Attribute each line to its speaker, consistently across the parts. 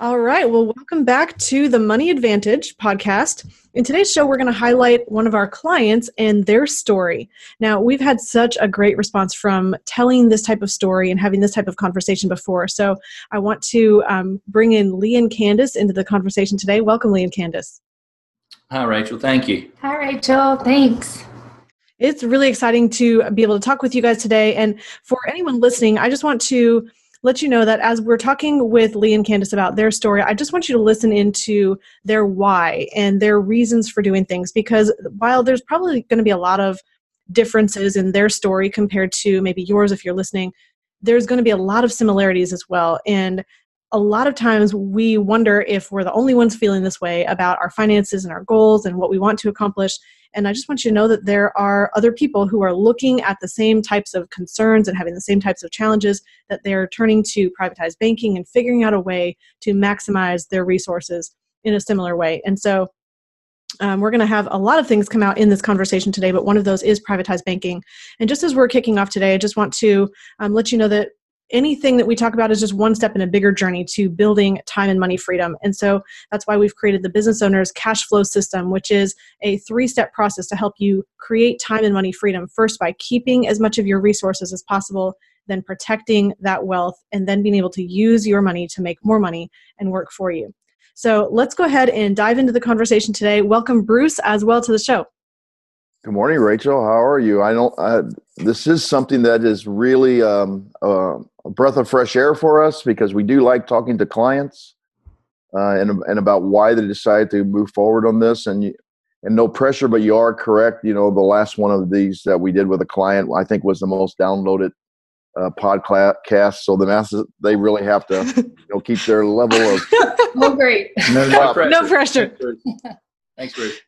Speaker 1: All right. Well, welcome back to the Money Advantage podcast. In today's show, we're going to highlight one of our clients and their story. Now, we've had such a great response from telling this type of story and having this type of conversation before. So I want to um, bring in Lee and Candice into the conversation today. Welcome, Lee and Candice.
Speaker 2: Hi, Rachel. Thank you.
Speaker 3: Hi, Rachel. Thanks.
Speaker 1: It's really exciting to be able to talk with you guys today. And for anyone listening, I just want to let you know that as we're talking with Lee and Candice about their story, I just want you to listen into their why and their reasons for doing things because while there's probably going to be a lot of differences in their story compared to maybe yours if you're listening, there's going to be a lot of similarities as well. And a lot of times we wonder if we're the only ones feeling this way about our finances and our goals and what we want to accomplish. And I just want you to know that there are other people who are looking at the same types of concerns and having the same types of challenges that they're turning to privatized banking and figuring out a way to maximize their resources in a similar way. And so um, we're going to have a lot of things come out in this conversation today, but one of those is privatized banking. And just as we're kicking off today, I just want to um, let you know that anything that we talk about is just one step in a bigger journey to building time and money freedom. And so that's why we've created the Business Owner's Cash Flow System, which is a three step process to help you create time and money freedom. First, by keeping as much of your resources as possible, then protecting that wealth, and then being able to use your money to make more money and work for you. So let's go ahead and dive into the conversation today. Welcome, Bruce, as well to the show.
Speaker 4: Good morning, Rachel. How are you? I don't. I, this is something that is really um, uh, a breath of fresh air for us because we do like talking to clients uh, and and about why they decided to move forward on this. And you, and no pressure, but you are correct. You know, the last one of these that we did with a client, I think, was the most downloaded uh, podcast. So the masses, they really have to, you know, keep their level of.
Speaker 3: oh, great.
Speaker 1: No, no pressure. No pressure.
Speaker 2: Thanks, Bruce.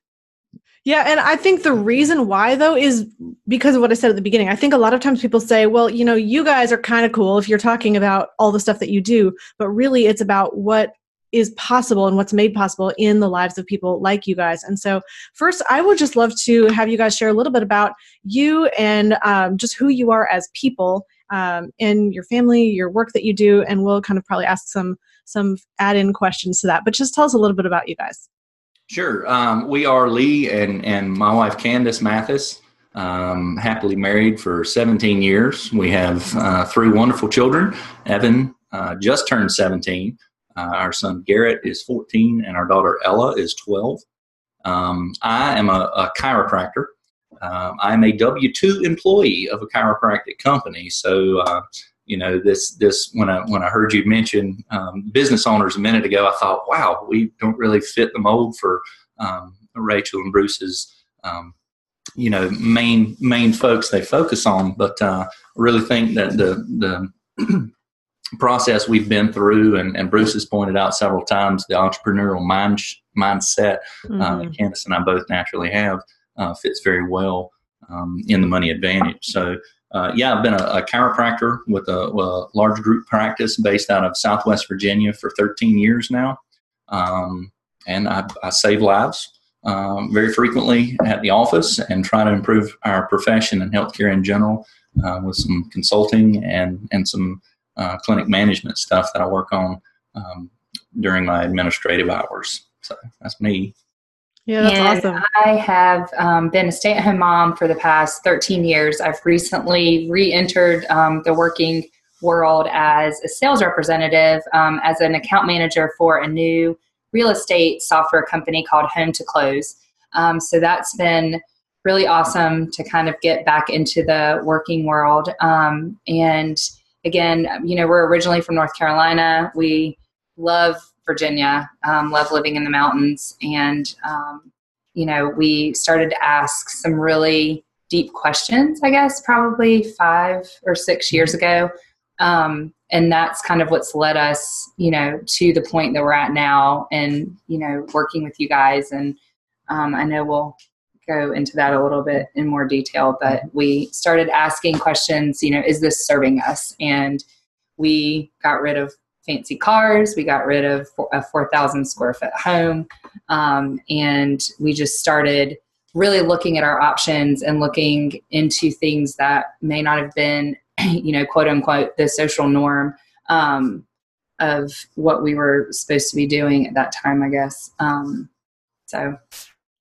Speaker 1: Yeah, and I think the reason why though is because of what I said at the beginning. I think a lot of times people say, well, you know, you guys are kind of cool if you're talking about all the stuff that you do, but really it's about what is possible and what's made possible in the lives of people like you guys. And so, first, I would just love to have you guys share a little bit about you and um, just who you are as people um, and your family, your work that you do, and we'll kind of probably ask some some add-in questions to that. But just tell us a little bit about you guys.
Speaker 2: Sure. Um, we are Lee and, and my wife Candice Matthis, um, happily married for 17 years. We have uh, three wonderful children. Evan uh, just turned 17. Uh, our son Garrett is 14, and our daughter Ella is 12. Um, I am a, a chiropractor. Um, I'm a W 2 employee of a chiropractic company. So, uh, you know this this when I when I heard you mention um, business owners a minute ago, I thought, wow, we don't really fit the mold for um, Rachel and Bruce's um, you know main main folks they focus on. But uh, I really think that the the process we've been through, and, and Bruce has pointed out several times, the entrepreneurial mind mindset mm-hmm. uh, that. Candice and I both naturally have uh, fits very well um, in the money advantage. So uh, yeah, I've been a, a chiropractor with a, a, large group practice based out of Southwest Virginia for 13 years now. Um, and I, I, save lives um, very frequently at the office and try to improve our profession and healthcare in general uh, with some consulting and, and some uh, clinic management stuff that I work on um, during my administrative hours. So that's me.
Speaker 1: Yeah, that's and awesome.
Speaker 3: I have um, been a stay at home mom for the past 13 years. I've recently re entered um, the working world as a sales representative, um, as an account manager for a new real estate software company called Home2Close. Um, so that's been really awesome to kind of get back into the working world. Um, and again, you know, we're originally from North Carolina. We love Virginia, um, love living in the mountains. And, um, you know, we started to ask some really deep questions, I guess, probably five or six years ago. Um, and that's kind of what's led us, you know, to the point that we're at now and, you know, working with you guys. And um, I know we'll go into that a little bit in more detail, but we started asking questions, you know, is this serving us? And we got rid of fancy cars, we got rid of a 4,000 square foot home, um, and we just started really looking at our options and looking into things that may not have been, you know, quote unquote, the social norm. Um, of what we were supposed to be doing at that time, I guess. Um, so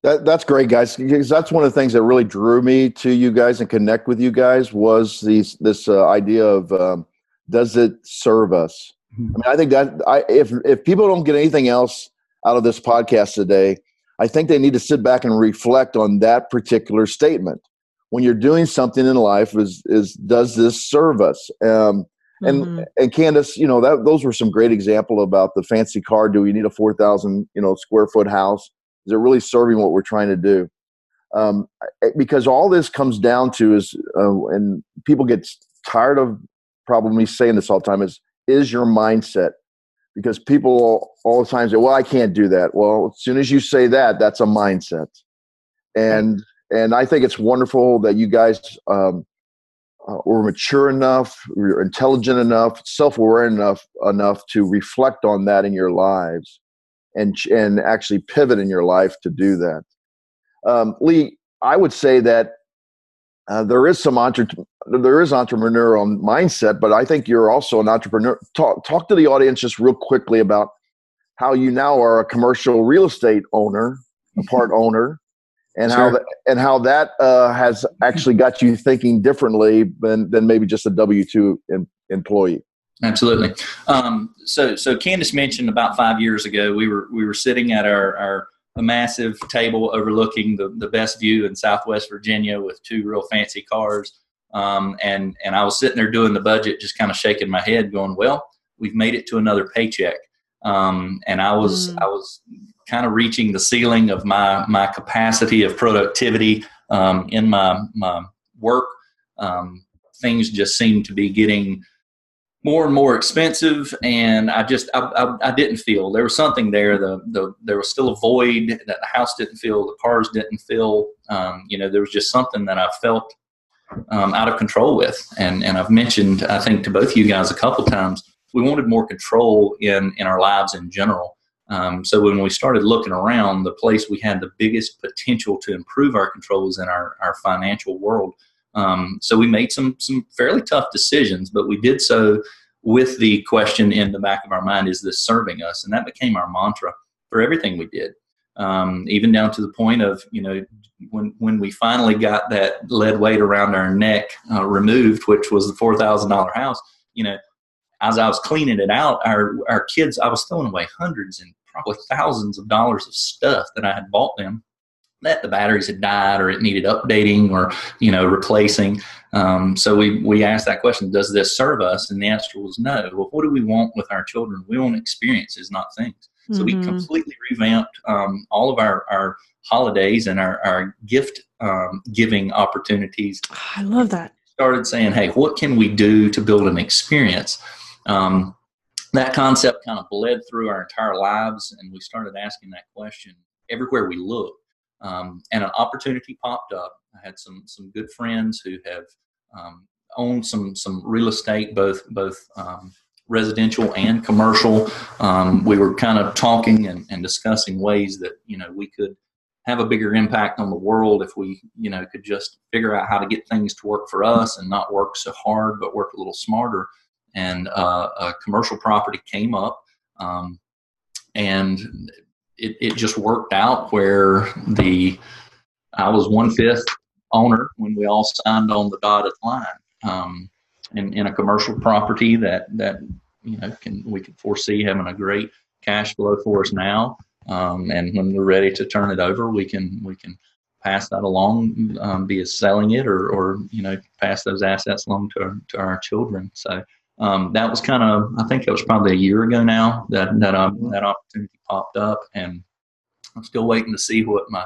Speaker 4: that, that's great, guys. Because that's one of the things that really drew me to you guys and connect with you guys was these this uh, idea of um, does it serve us? I mean, I think that I, if if people don't get anything else out of this podcast today, I think they need to sit back and reflect on that particular statement. When you're doing something in life, is is does this serve us? Um, and mm-hmm. and Candice, you know that those were some great example about the fancy car. Do we need a four thousand you know square foot house? Is it really serving what we're trying to do? Um, because all this comes down to is, uh, and people get tired of probably saying this all the time is is your mindset because people all, the time say, "Well, I can't do that." Well, as soon as you say that, that's a mindset, and and I think it's wonderful that you guys um, uh, or mature enough, you're intelligent enough, self-aware enough enough to reflect on that in your lives, and and actually pivot in your life to do that. Um, Lee, I would say that uh, there is some entre- there is entrepreneurial mindset, but I think you're also an entrepreneur. Talk talk to the audience just real quickly about how you now are a commercial real estate owner, a part owner, and sure. how that and how that uh, has actually got you thinking differently than than maybe just a W two em- employee.
Speaker 2: Absolutely. Um, so so Candice mentioned about five years ago we were we were sitting at our our a massive table overlooking the, the best view in Southwest Virginia with two real fancy cars. Um, and and I was sitting there doing the budget, just kind of shaking my head, going, "Well, we've made it to another paycheck." Um, and I was mm. I was kind of reaching the ceiling of my my capacity of productivity um, in my my work. Um, things just seemed to be getting more and more expensive, and I just I, I, I, didn't feel there was something there. The the there was still a void that the house didn't fill, the cars didn't fill. Um, you know, there was just something that I felt um, out of control with, and and I've mentioned I think to both of you guys a couple times we wanted more control in in our lives in general um, so when we started looking around, the place we had the biggest potential to improve our controls in our, our financial world. Um, so we made some some fairly tough decisions, but we did so with the question in the back of our mind: Is this serving us? And that became our mantra for everything we did. Um, even down to the point of you know when when we finally got that lead weight around our neck uh, removed, which was the four thousand dollar house. You know, as I was cleaning it out, our our kids, I was throwing away hundreds and probably thousands of dollars of stuff that I had bought them that the batteries had died or it needed updating or you know replacing. Um, so we we asked that question: Does this serve us? And the answer was no. Well, what do we want with our children? We want experiences, not things. So mm-hmm. we completely revamped um, all of our, our holidays and our, our gift um, giving opportunities.
Speaker 1: I love that.
Speaker 2: Started saying, hey, what can we do to build an experience? Um, that concept kind of bled through our entire lives, and we started asking that question everywhere we looked. Um, and an opportunity popped up. I had some some good friends who have um, owned some some real estate, both both um, residential and commercial. Um, we were kind of talking and, and discussing ways that you know we could have a bigger impact on the world if we you know could just figure out how to get things to work for us and not work so hard, but work a little smarter and uh, a commercial property came up, um, and it, it just worked out where the I was one fifth owner when we all signed on the dotted line um, in, in a commercial property that that you know can we can foresee having a great cash flow for us now. Um, and when we're ready to turn it over, we can we can pass that along, um, be it selling it or, or you know pass those assets along to to our children. So um, that was kind of I think it was probably a year ago now that that um, that opportunity popped up, and I'm still waiting to see what my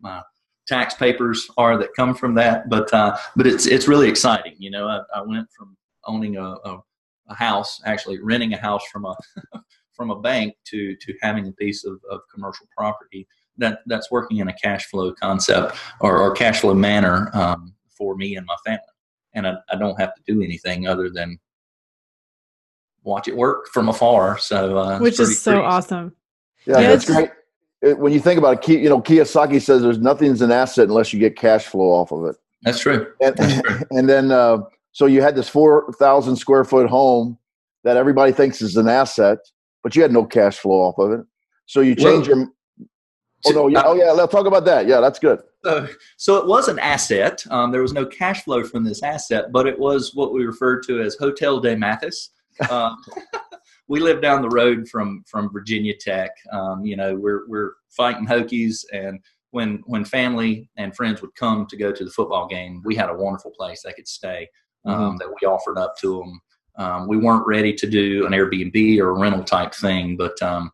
Speaker 2: my tax papers are that come from that. But uh, but it's it's really exciting. You know, I, I went from owning a, a, a, house, actually renting a house from a from a bank to to having a piece of, of commercial property that that's working in a cash flow concept or, or cash flow manner um, for me and my family. And I, I don't have to do anything other than watch it work from afar. So, uh,
Speaker 1: which is so pretty, awesome.
Speaker 4: Yeah, yeah that's great. It, when you think about it, you know, Kiyosaki says there's nothing's an asset unless you get cash flow off of it.
Speaker 2: That's true.
Speaker 4: And,
Speaker 2: that's true.
Speaker 4: and then, uh, so you had this 4,000 square foot home that everybody thinks is an asset, but you had no cash flow off of it. So you change well, your. Oh no! Yeah, oh yeah. Let's talk about that. Yeah, that's good.
Speaker 2: So, so it was an asset. Um, there was no cash flow from this asset, but it was what we referred to as Hotel de Matthis. Um, we live down the road from from Virginia Tech. Um, you know, we're we're fighting Hokies, and when when family and friends would come to go to the football game, we had a wonderful place they could stay um, mm-hmm. that we offered up to them. Um, we weren't ready to do an Airbnb or a rental type thing, but um,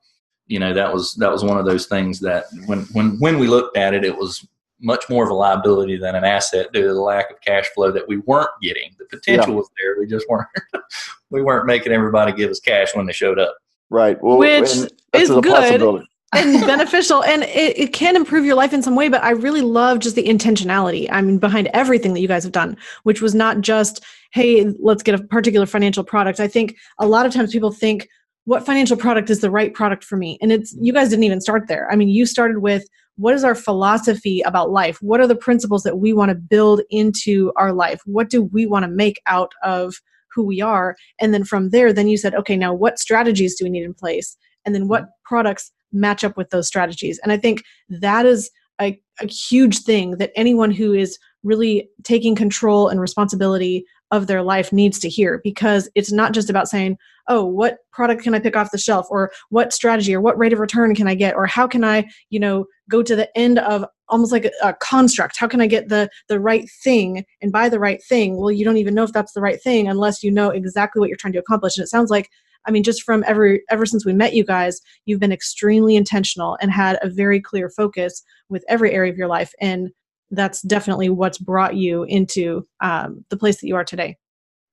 Speaker 2: you know that was that was one of those things that when when when we looked at it, it was much more of a liability than an asset due to the lack of cash flow that we weren't getting. The potential yeah. was there, we just weren't we weren't making everybody give us cash when they showed up.
Speaker 4: Right.
Speaker 1: Well, which is good and beneficial and it, it can improve your life in some way but i really love just the intentionality i mean behind everything that you guys have done which was not just hey let's get a particular financial product i think a lot of times people think what financial product is the right product for me and it's you guys didn't even start there i mean you started with what is our philosophy about life? What are the principles that we want to build into our life? What do we want to make out of who we are? And then from there then you said okay now what strategies do we need in place? And then what products match up with those strategies. And I think that is a, a huge thing that anyone who is really taking control and responsibility of their life needs to hear because it's not just about saying, oh, what product can I pick off the shelf or what strategy or what rate of return can I get or how can I, you know, go to the end of almost like a, a, construct. How can I get the the right thing and buy the right thing? Well, you don't even know if that's the right thing unless you know exactly what you're trying to accomplish. And it sounds like I mean, just from ever ever since we met you guys, you've been extremely intentional and had a very clear focus with every area of your life, and that's definitely what's brought you into um, the place that you are today.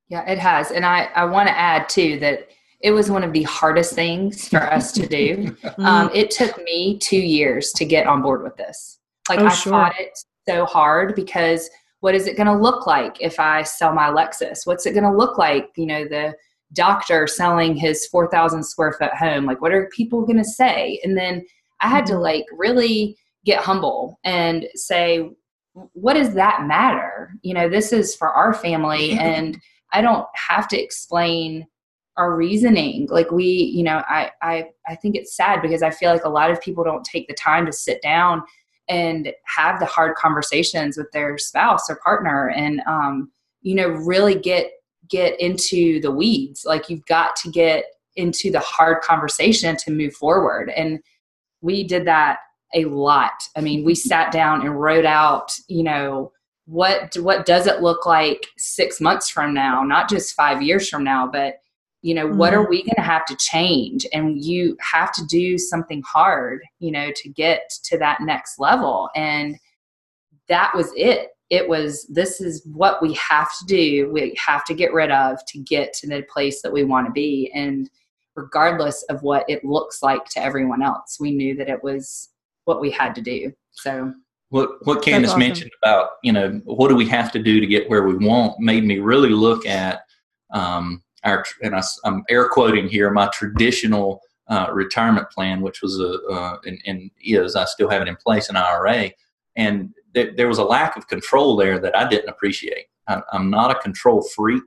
Speaker 3: Yeah, it has, and I I want to add too that it was one of the hardest things for us to do. Mm-hmm. um, it took me two years to get on board with this. Like oh, I sure. fought it so hard because what is it going to look like if I sell my Lexus? What's it going to look like? You know, the doctor selling his 4,000 square foot home. Like, what are people going to say? And then I had to mm-hmm. like really get humble and say, what does that matter? You know, this is for our family, and I don't have to explain our reasoning. Like we, you know, I, I, I think it's sad because I feel like a lot of people don't take the time to sit down and have the hard conversations with their spouse or partner, and um, you know, really get get into the weeds. Like you've got to get into the hard conversation to move forward. And we did that a lot. I mean, we sat down and wrote out, you know, what what does it look like 6 months from now, not just 5 years from now, but you know, mm-hmm. what are mm-hmm. we going to have to change? And you have to do something hard, you know, to get to that next level. And that was it it was this is what we have to do we have to get rid of to get to the place that we want to be and regardless of what it looks like to everyone else we knew that it was what we had to do so
Speaker 2: what what Candice awesome. mentioned about you know what do we have to do to get where we want made me really look at um, our and I, am air quoting here my traditional uh, retirement plan, which was a uh, and, and is I still have it in place an IRA, and there, there was a lack of control there that I didn't appreciate. I, am not a control freak,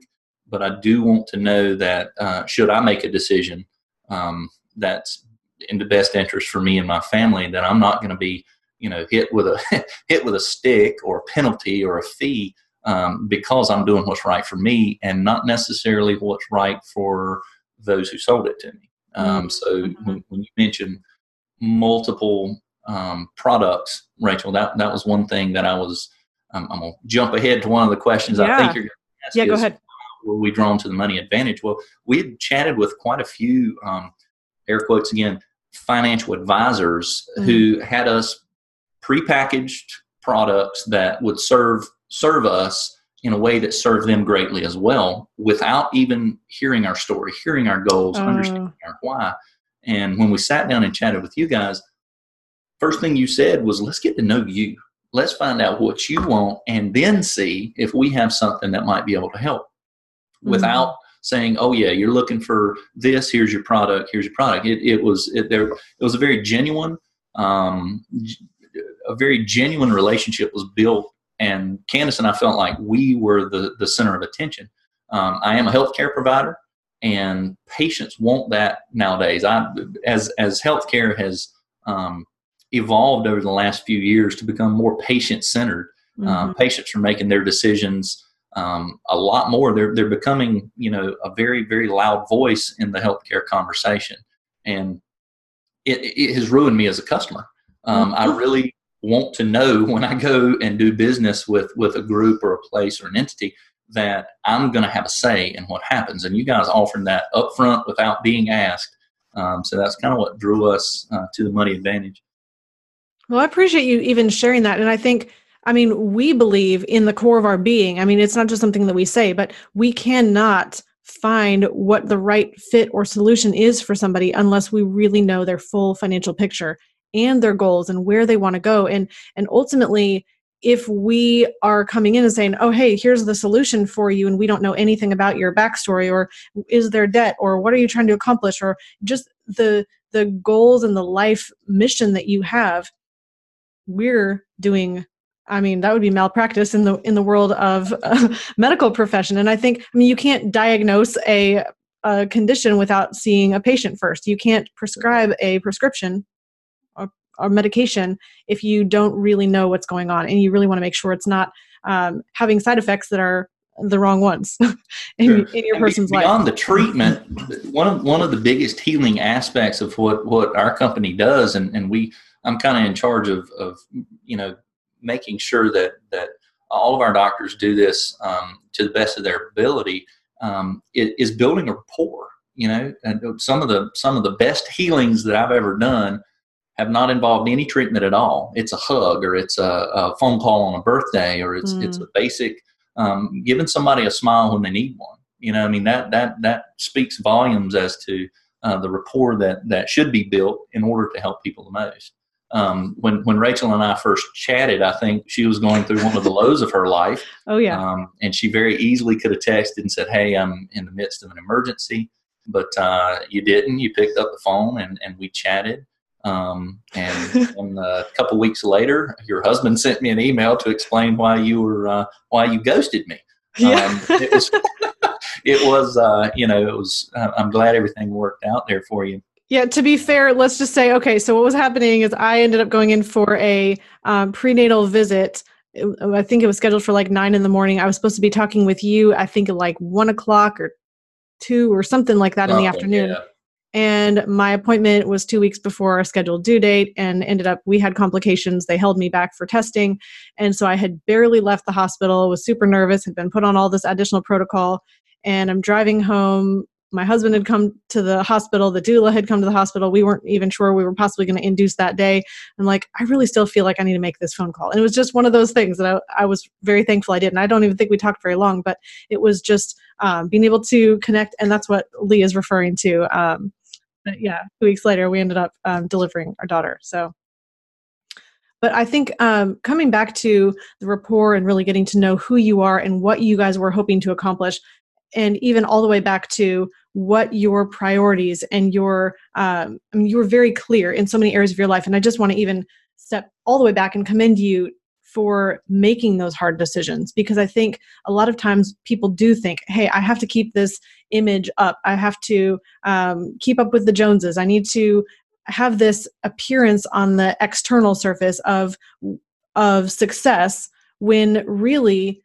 Speaker 2: but I do want to know that uh, should I make a decision um, that's in the best interest for me and my family, that I'm not going to be, you know, hit with a hit with a stick or a penalty or a fee um, because I'm doing what's right for me and not necessarily what's right for those who sold it to me. Um, so mm-hmm. when, when you mentioned multiple um, products, Rachel, that that was one thing that I was. Um, I'm gonna jump ahead to one of the questions yeah. I think you're going to ask.
Speaker 1: Yeah, go ahead.
Speaker 2: Were we drawn to the money advantage? Well, we had chatted with quite a few um, air quotes again financial advisors mm-hmm. who had us prepackaged products that would serve serve us in a way that served them greatly as well without even hearing our story, hearing our goals, uh. understanding our why. And when we sat down and chatted with you guys, first thing you said was, let's get to know you. Let's find out what you want and then see if we have something that might be able to help mm-hmm. without saying, "Oh yeah, you're looking for this. Here's your product. Here's your product." It, it was it, there. It was a very genuine, um, a very genuine relationship was built, and Candice and I felt like we were the the center of attention. Um, I am a healthcare provider, and patients want that nowadays. I as as healthcare has um, evolved over the last few years to become more patient centered. Mm-hmm. Um, patients are making their decisions um, a lot more. They're they're becoming you know a very very loud voice in the healthcare conversation, and it, it has ruined me as a customer. Um, I mm-hmm. really want to know when I go and do business with with a group or a place or an entity that I'm going to have a say in what happens. And you guys offering that upfront without being asked. Um, so that's kind of what drew us uh, to the money advantage.
Speaker 1: Well, I appreciate you even sharing that, and I think I mean, we believe in the core of our being. I mean, it's not just something that we say, but we cannot find what the right fit or solution is for somebody unless we really know their full financial picture and their goals and where they want to go and and ultimately if we are coming in and saying oh hey here's the solution for you and we don't know anything about your backstory or is there debt or what are you trying to accomplish or just the the goals and the life mission that you have we're doing I mean, that would be malpractice in the in the world of uh, medical profession. And I think, I mean, you can't diagnose a, a condition without seeing a patient first. You can't prescribe a prescription or, or medication if you don't really know what's going on, and you really want to make sure it's not um, having side effects that are the wrong ones in, sure. in your and person's
Speaker 2: beyond
Speaker 1: life.
Speaker 2: Beyond the treatment, one of one of the biggest healing aspects of what what our company does, and and we, I'm kind of in charge of of you know making sure that that all of our doctors do this um, to the best of their ability um, is, building a rapport. You know, and some of the some of the best healings that I've ever done have not involved any treatment at all. It's a hug, or it's a, a phone call on a birthday, or it's mm. it's a basic um, giving somebody a smile when they need one. You know, I mean that that that speaks volumes as to uh, the rapport that that should be built in order to help people the most um, when when Rachel and I first chatted, I think she was going through one of the lows of her life.
Speaker 1: Oh yeah.
Speaker 2: Um, and she very easily could have texted and said, "Hey, I'm in the midst of an emergency," but uh, you didn't. You picked up the phone and and we chatted. Um, and, and uh, a couple weeks later, your husband sent me an email to explain why you were uh, why you ghosted me.
Speaker 1: Yeah.
Speaker 2: Um, it was, it was uh, you know, it was. Uh, I'm glad everything worked out there for you.
Speaker 1: Yeah, to be fair, let's just say okay. So what was happening is I ended up going in for a um, prenatal visit. I think it was scheduled for like nine in the morning. I was supposed to be talking with you. I think like one o'clock or two or something like that in the afternoon. Yeah. And my appointment was two weeks before our scheduled due date, and ended up we had complications. They held me back for testing, and so I had barely left the hospital. Was super nervous. Had been put on all this additional protocol, and I'm driving home my husband had come to the hospital the doula had come to the hospital. We weren't even sure we were possibly going to induce that day. I'm like i really still feel like i need to make this phone call. And it was just one of those things that i, I was very thankful i did and i don't even think we talked very long but it was just um, being able to connect and that's what lee is referring to um, yeah two weeks later we ended up um, delivering our daughter so. But I think um, coming back to the rapport and really getting to know who you are and what you guys were hoping to accomplish, and even all the way back to what your priorities and your um, I mean, you were very clear in so many areas of your life. And i just want to even step all the way back and commend you for making those hard decisions. Because i think a lot of times people do think hey i have to keep this image up. I have to um, keep up with the joneses. I need to have this appearance on the external surface of of success when really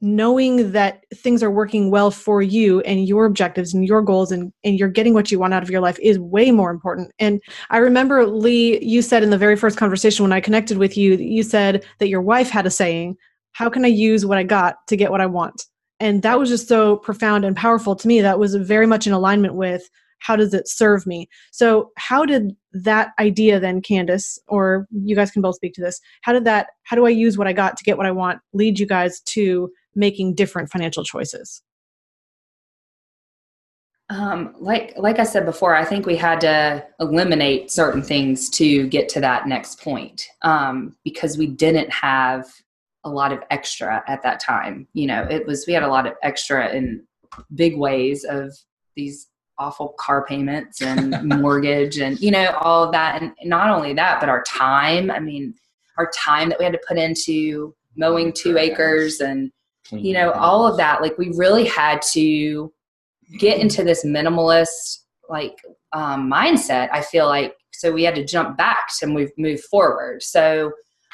Speaker 1: knowing that things are working well for you and your objectives and your goals and, and you're getting what you want out of your life is way more important. And I remember, Lee, you said in the very first conversation when I connected with you, you said that your wife had a saying, How can I use what I got to get what I want? And that was just so profound and powerful to me. That was very much in alignment with how does it serve me? So, how did that idea then, Candice, or you guys can both speak to this, how did that, how do I use what I got to get what I want lead you guys to making different financial choices?
Speaker 3: Um, like like I said before, I think we had to eliminate certain things to get to that next point um, because we didn't have a lot of extra at that time. You know, it was we had a lot of extra in big ways of these awful car payments and mortgage and you know all of that and not only that but our time i mean our time that we had to put into mowing two acres and you know all of that like we really had to get into this minimalist like um, mindset i feel like so we had to jump back to move move forward so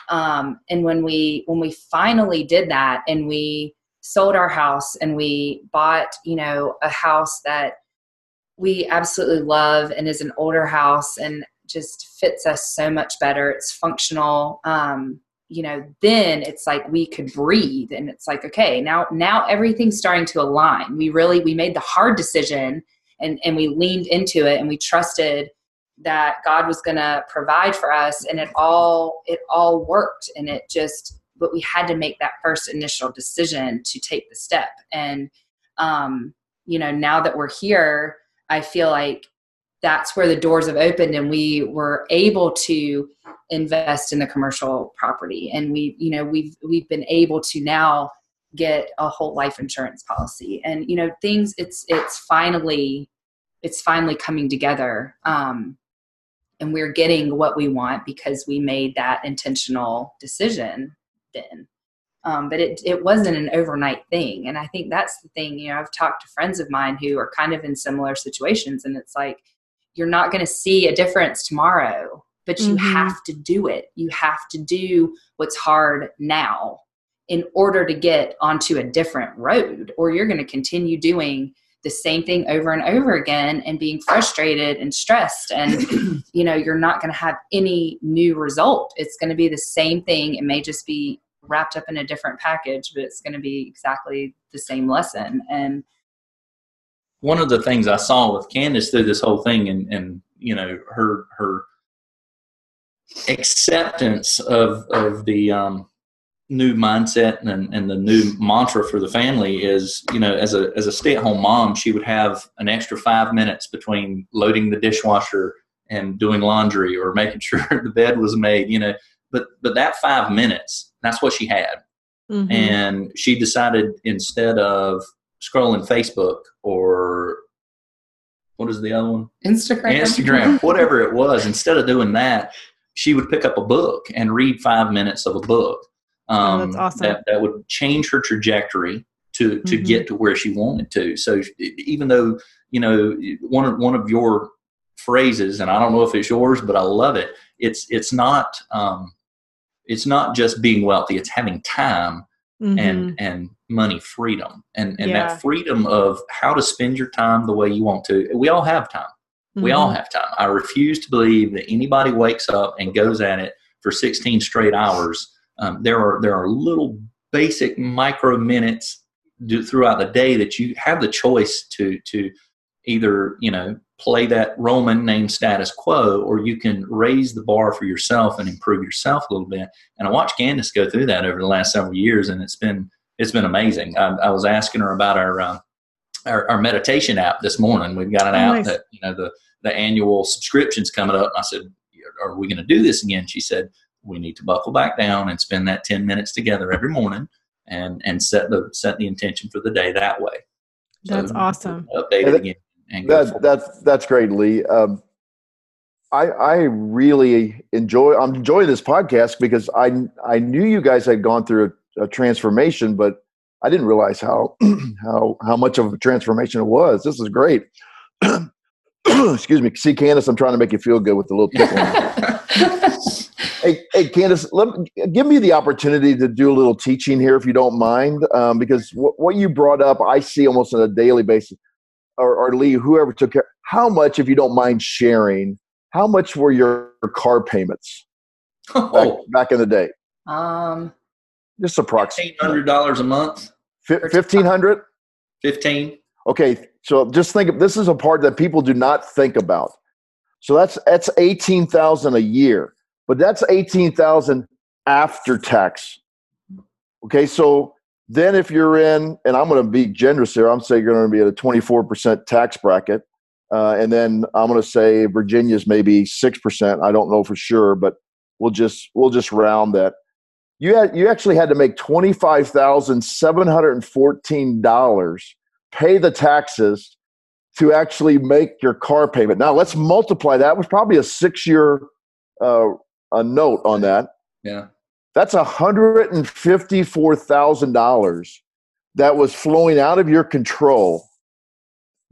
Speaker 3: um, and when we when we finally did that and we sold our house and we bought you know a house that we absolutely love and is an older house and just fits us so much better. It's functional. Um, you know, then it's like we could breathe and it's like, okay, now now everything's starting to align. We really we made the hard decision and, and we leaned into it and we trusted that God was gonna provide for us and it all it all worked and it just but we had to make that first initial decision to take the step. And um, you know, now that we're here, I feel like that's where the doors have opened and we were able to invest in the commercial property. And we you know we've we've been able to now get a whole life insurance policy. And you know things it's it's finally it's finally coming together um and we're getting what we want because we made that intentional decision then. Um, but it, it wasn't an overnight thing. And I think that's the thing, you know, I've talked to friends of mine who are kind of in similar situations and it's like, you're not going to see a difference tomorrow, but you mm-hmm. have to do it. You have to do what's hard now in order to get onto a different road or you're going to continue doing the same thing over and over again and being frustrated and stressed and you know you're not going to have any new result it's going to be the same thing it may just be wrapped up in a different package, but it's going to be exactly the same lesson. And
Speaker 2: one of the things I saw with Candice through this whole thing, and and you know her her acceptance of of the um, new mindset and and the new mantra for the family is you know as a as a stay at home mom, she would have an extra five minutes between loading the dishwasher and doing laundry or making sure the bed was made. You know, but but that five minutes that's what she had. Mm-hmm. And she decided instead of scrolling Facebook or what is the other one?
Speaker 3: Instagram.
Speaker 2: Instagram, whatever it was, instead of doing that, she would pick up a book and read five minutes of a book.
Speaker 1: Um, oh, that's awesome.
Speaker 2: That, that would change her trajectory to to mm-hmm. get to where she wanted to. So even though you know one of one of your phrases, and I don't know if it's yours, but I love it. It's it's not um, it's not just being wealthy it's having time mm-hmm. and and money freedom and and yeah. that freedom of how to spend your time the way you want to we all have time mm-hmm. we all mm-hmm. have time i refuse to believe that anybody wakes up and goes at it for 16 straight hours um, there are there are little basic micro minutes do, throughout the day that you have the choice to to either you know play that Roman name status quo, or you can raise the bar for yourself and improve yourself a little bit. And I watched Candice go through that over the last several years, and it's been it's been amazing. I, I was asking her about our, uh, our, our meditation app this morning. We've got an oh, app nice. that you know the the annual subscriptions coming up. And I said, "Are we going to do this again?" She said, "We need to buckle back down and spend that ten minutes together every morning." And, and set the set the intention for the day that way.
Speaker 1: That's so awesome.
Speaker 2: Update it again
Speaker 4: and that, that's that's great, Lee. Um, I I really enjoy I'm enjoying this podcast because I I knew you guys had gone through a, a transformation, but I didn't realize how how how much of a transformation it was. This is great. Excuse me. See, Candice, I'm trying to make you feel good with the little tickle. hey, hey, Candice, let me, give me the opportunity to do a little teaching here, if you don't mind, um, because what, what you brought up, I see almost on a daily basis or, or Lee, whoever took care, how much, if you don't mind sharing, how much were your car payments oh. back, back in the day?
Speaker 3: Um,
Speaker 4: just approximately
Speaker 2: hundred dollars a month.
Speaker 4: Fifteen hundred.
Speaker 2: Fifteen.
Speaker 4: Okay, so just think of this is a part that people do not think about. So that's that's eighteen thousand a year, but that's eighteen thousand after tax. Okay, so Then if you're in, and I'm going to be generous here, I'm saying you're going to be at a 24% tax bracket. Uh, and then I'm going to say Virginia's maybe 6%. I don't know for sure, but we'll just, we'll just round that. You had, you actually had to make $25,714 pay the taxes to actually make your car payment. Now let's multiply that with probably a six year uh, a note on that.
Speaker 2: Yeah.
Speaker 4: That's $154,000 that was flowing out of your control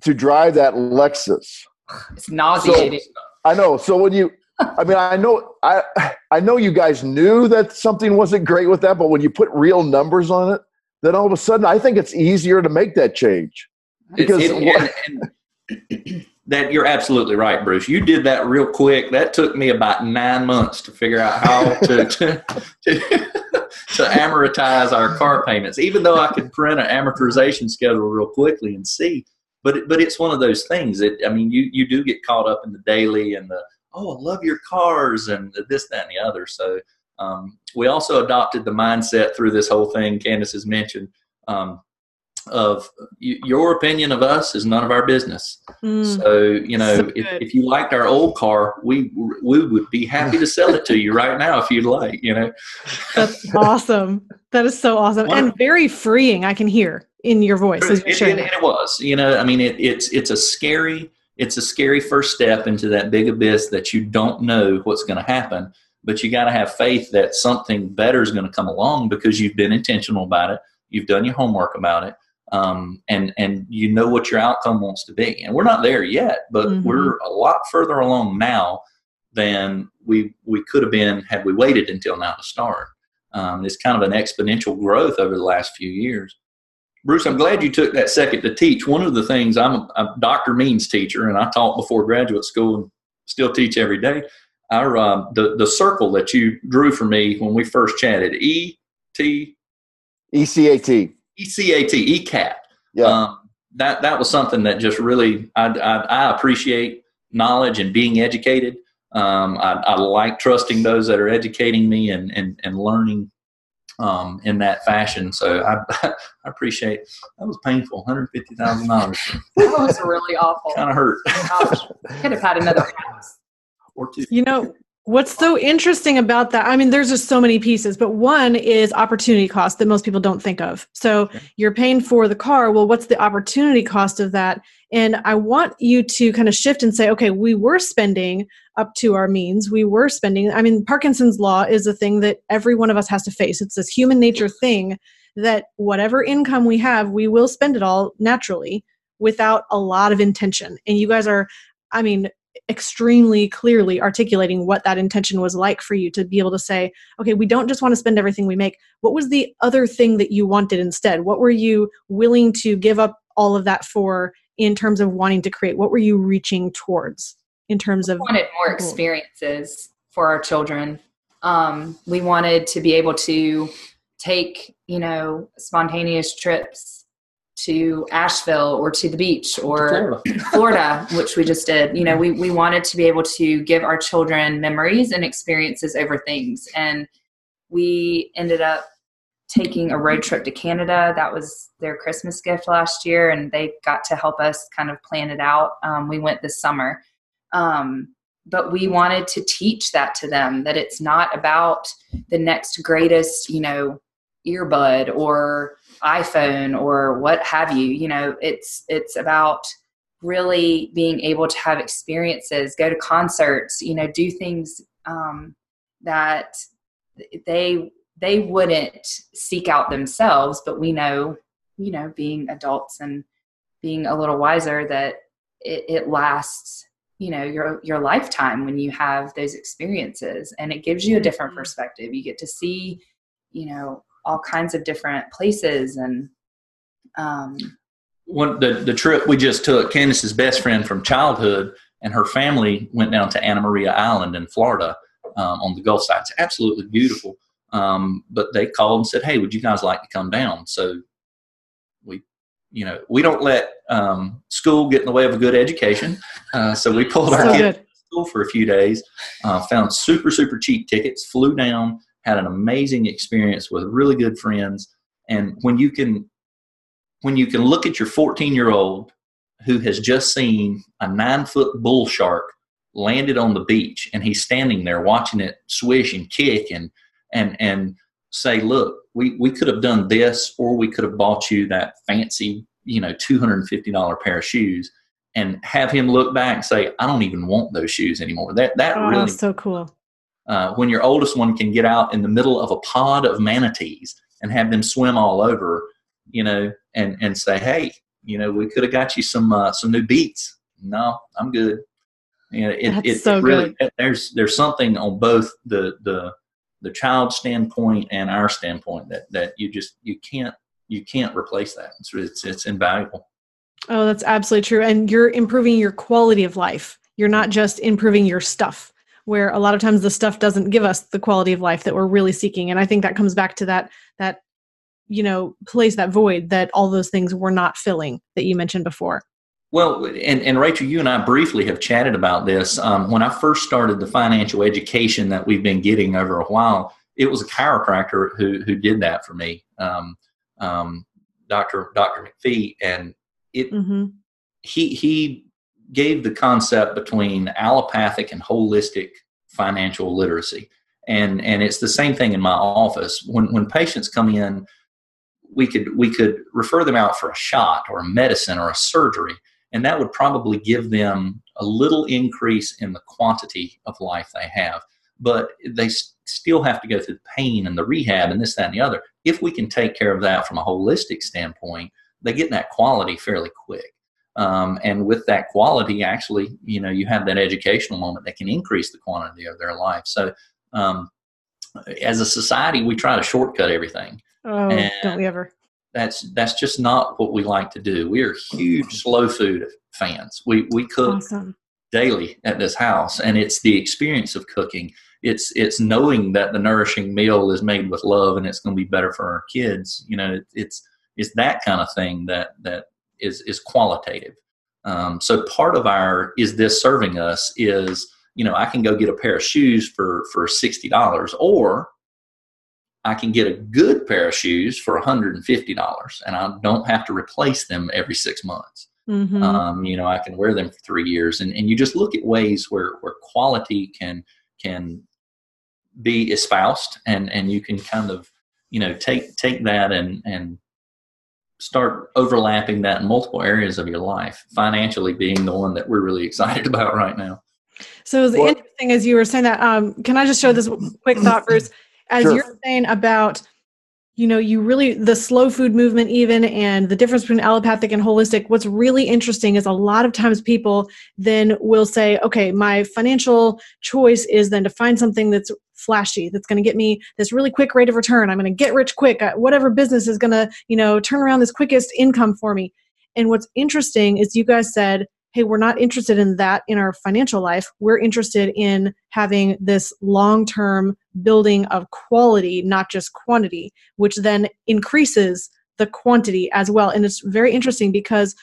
Speaker 4: to drive that Lexus.
Speaker 3: It's nauseating. So,
Speaker 4: I know. So when you, I mean, I know, I, I know you guys knew that something wasn't great with that, but when you put real numbers on it, then all of a sudden, I think it's easier to make that change because it, it, and,
Speaker 2: and that you're absolutely right, Bruce. You did that real quick. That took me about nine months to figure out how to to, to, to amortize our car payments. Even though I could print an amortization schedule real quickly and see, but but it's one of those things that I mean, you you do get caught up in the daily and the oh, I love your cars and this, that, and the other. So um, we also adopted the mindset through this whole thing. Candice has mentioned. Um, of your opinion of us is none of our business. Mm, so you know, so if, if, you liked our old car, we we would be happy to sell it to you right now if you'd like. You know,
Speaker 1: that's awesome. That is so awesome and very freeing. I can hear in your voice.
Speaker 2: It, it, it, it was. You know, I mean, it, it's it's a scary it's a scary first step into that big abyss that you don't know what's going to happen. But you got to have faith that something better is going to come along because you've been intentional about it. You've done your homework about it um, and and you know what your outcome wants to be. And we're not there yet, but mm-hmm. we're a lot further along now than we we could have been had we waited until now to start. Um, it's kind of an exponential growth over the last few years. Bruce, I'm glad you took that second to teach. One of the things I'm a, a Dr. Means teacher, and I taught before graduate school and still teach every day. Our uh, the the circle that you drew for me when we first chatted, E T
Speaker 4: E C A T
Speaker 2: ECAT, ECAT. Yeah. Um, that that was something that just really I, I, I appreciate knowledge and being educated. Um, I, I, like trusting those that are educating me and and, and learning um, in that fashion. So I, I appreciate that was painful. One hundred fifty thousand dollars.
Speaker 3: That was really awful.
Speaker 2: kind of hurt.
Speaker 3: Could have had another house
Speaker 2: or two.
Speaker 1: You know, What's so interesting about that? I mean, there's just so many pieces, but one is opportunity cost that most people don't think of. So you're paying for the car. Well, what's the opportunity cost of that? And I want you to kind of shift and say, okay, we were spending up to our means. We were spending. I mean, Parkinson's law is a thing that every one of us has to face. It's this human nature thing that whatever income we have, we will spend it all naturally without a lot of intention. And you guys are, I mean, extremely clearly articulating what that intention was like for you to be able to say, okay, we don't just want to spend everything we make. What was the other thing that you wanted instead? What were you willing to give up all of that for in terms of wanting to create? What were you reaching towards in terms of?
Speaker 3: Wanted more experiences for our children. Um, we wanted to be able to take, you know, spontaneous trips to Asheville or to the beach or Florida. Florida. which we just did. You know, we, we wanted to be able to give our children memories and experiences over things. And we ended up taking a road trip to Canada. That was their Christmas gift last year, and they got to help us kind of plan it out. Um, we went this summer. Um, but we wanted to teach that to them that it's not about the next greatest, you know, earbud or iphone or what have you you know it's it's about really being able to have experiences go to concerts you know do things um, that they they wouldn't seek out themselves but we know you know being adults and being a little wiser that it, it lasts you know your your lifetime when you have those experiences and it gives you a different mm-hmm. perspective you get to see you know all kinds of different places and um,
Speaker 2: one the, the trip we just took candice's best friend from childhood and her family went down to anna maria island in florida um, on the gulf side. It's absolutely beautiful. Um, but they called and said hey would you guys like to come down? So we you know we don't let um, school get in the way of a good education. Uh, so we pulled our so kids school for a few days uh, found super super cheap tickets flew down had an amazing experience with really good friends. And when you can when you can look at your 14 year old who has just seen a nine foot bull shark landed on the beach and he's standing there watching it swish and kick and and and say look we, we could have done this or we could have bought you that fancy you know $250 pair of shoes and have him look back and say i don't even want those shoes anymore that that
Speaker 1: oh,
Speaker 2: really
Speaker 1: so cool
Speaker 2: uh, when your oldest one can get out in the middle of a pod of manatees and have them swim all over you know and and say hey you know we could have got you some uh, some new beats. No i'm good. You know it,
Speaker 1: That's
Speaker 2: it,
Speaker 1: so
Speaker 2: it really
Speaker 1: good.
Speaker 2: there's there's something on both the the the child standpoint and our standpoint that that you just you can't you can't replace that. It's it's, it's invaluable.
Speaker 1: Oh that's absolutely true. And you're improving your quality of life. You're not just improving your stuff where a lot of times the stuff doesn't give us the quality of life that we're really seeking and i think that comes back to that that you know place that void that all those things were not filling that you mentioned before
Speaker 2: well, and, and Rachel, you and I briefly have chatted about this. Um, when I first started the financial education that we've been getting over a while, it was a chiropractor who who did that for me, um, um, Doctor Doctor McPhee, and it
Speaker 1: mm-hmm.
Speaker 2: he he gave the concept between allopathic and holistic financial literacy, and and it's the same thing in my office. When when patients come in, we could we could refer them out for a shot or a medicine or a surgery and that would probably give them a little increase in the quantity of life they have. But they still have to go through the pain and the rehab and this that and the other. If we can take care of that from a holistic standpoint they get that quality fairly quick um, and with that quality actually you know you have that educational moment that can increase the quantity of their life so um, as a society we try to shortcut everything
Speaker 1: oh
Speaker 2: And-
Speaker 1: don't we ever
Speaker 2: that's that's just not what we like to do. We are huge slow food fans. We we cook
Speaker 1: awesome
Speaker 2: daily at this house, and it's the experience of cooking. It's it's knowing that the nourishing meal is made with love, and it's going to be better for our kids. You know, it, it's it's that kind of thing that that is is qualitative. Um, so part of our is this serving us is you know I can go get a pair of shoes for for sixty dollars, or I can get a good pair of shoes for $150 and I don't have to replace them every six months.
Speaker 1: mm-hmm.
Speaker 2: Um, you know, I can wear them for three years and, and you just look at ways where, where quality can, can be espoused and, and you can kind of, you know, take, take that and, and start overlapping that in multiple areas of your life, financially being the one that we're really excited about right now.
Speaker 1: So it's
Speaker 4: Well-
Speaker 1: interesting as you were saying that. Um, can I just show this quick thought, Bruce? As
Speaker 4: Sure.
Speaker 1: you're saying about, you know, you really the slow food movement, even and the difference between allopathic and holistic. What's really interesting is a lot of times people then will say, okay, my financial choice is then to find something that's flashy, that's going to get me this really quick rate of return. I'm going to get rich quick. Whatever business is going to, you know, turn around this quickest income for me. And what's interesting is you guys said, hey, we're not interested in that in our financial life. We're interested in having this long term building of quality, not just quantity, which then increases the quantity as well. And it's very interesting because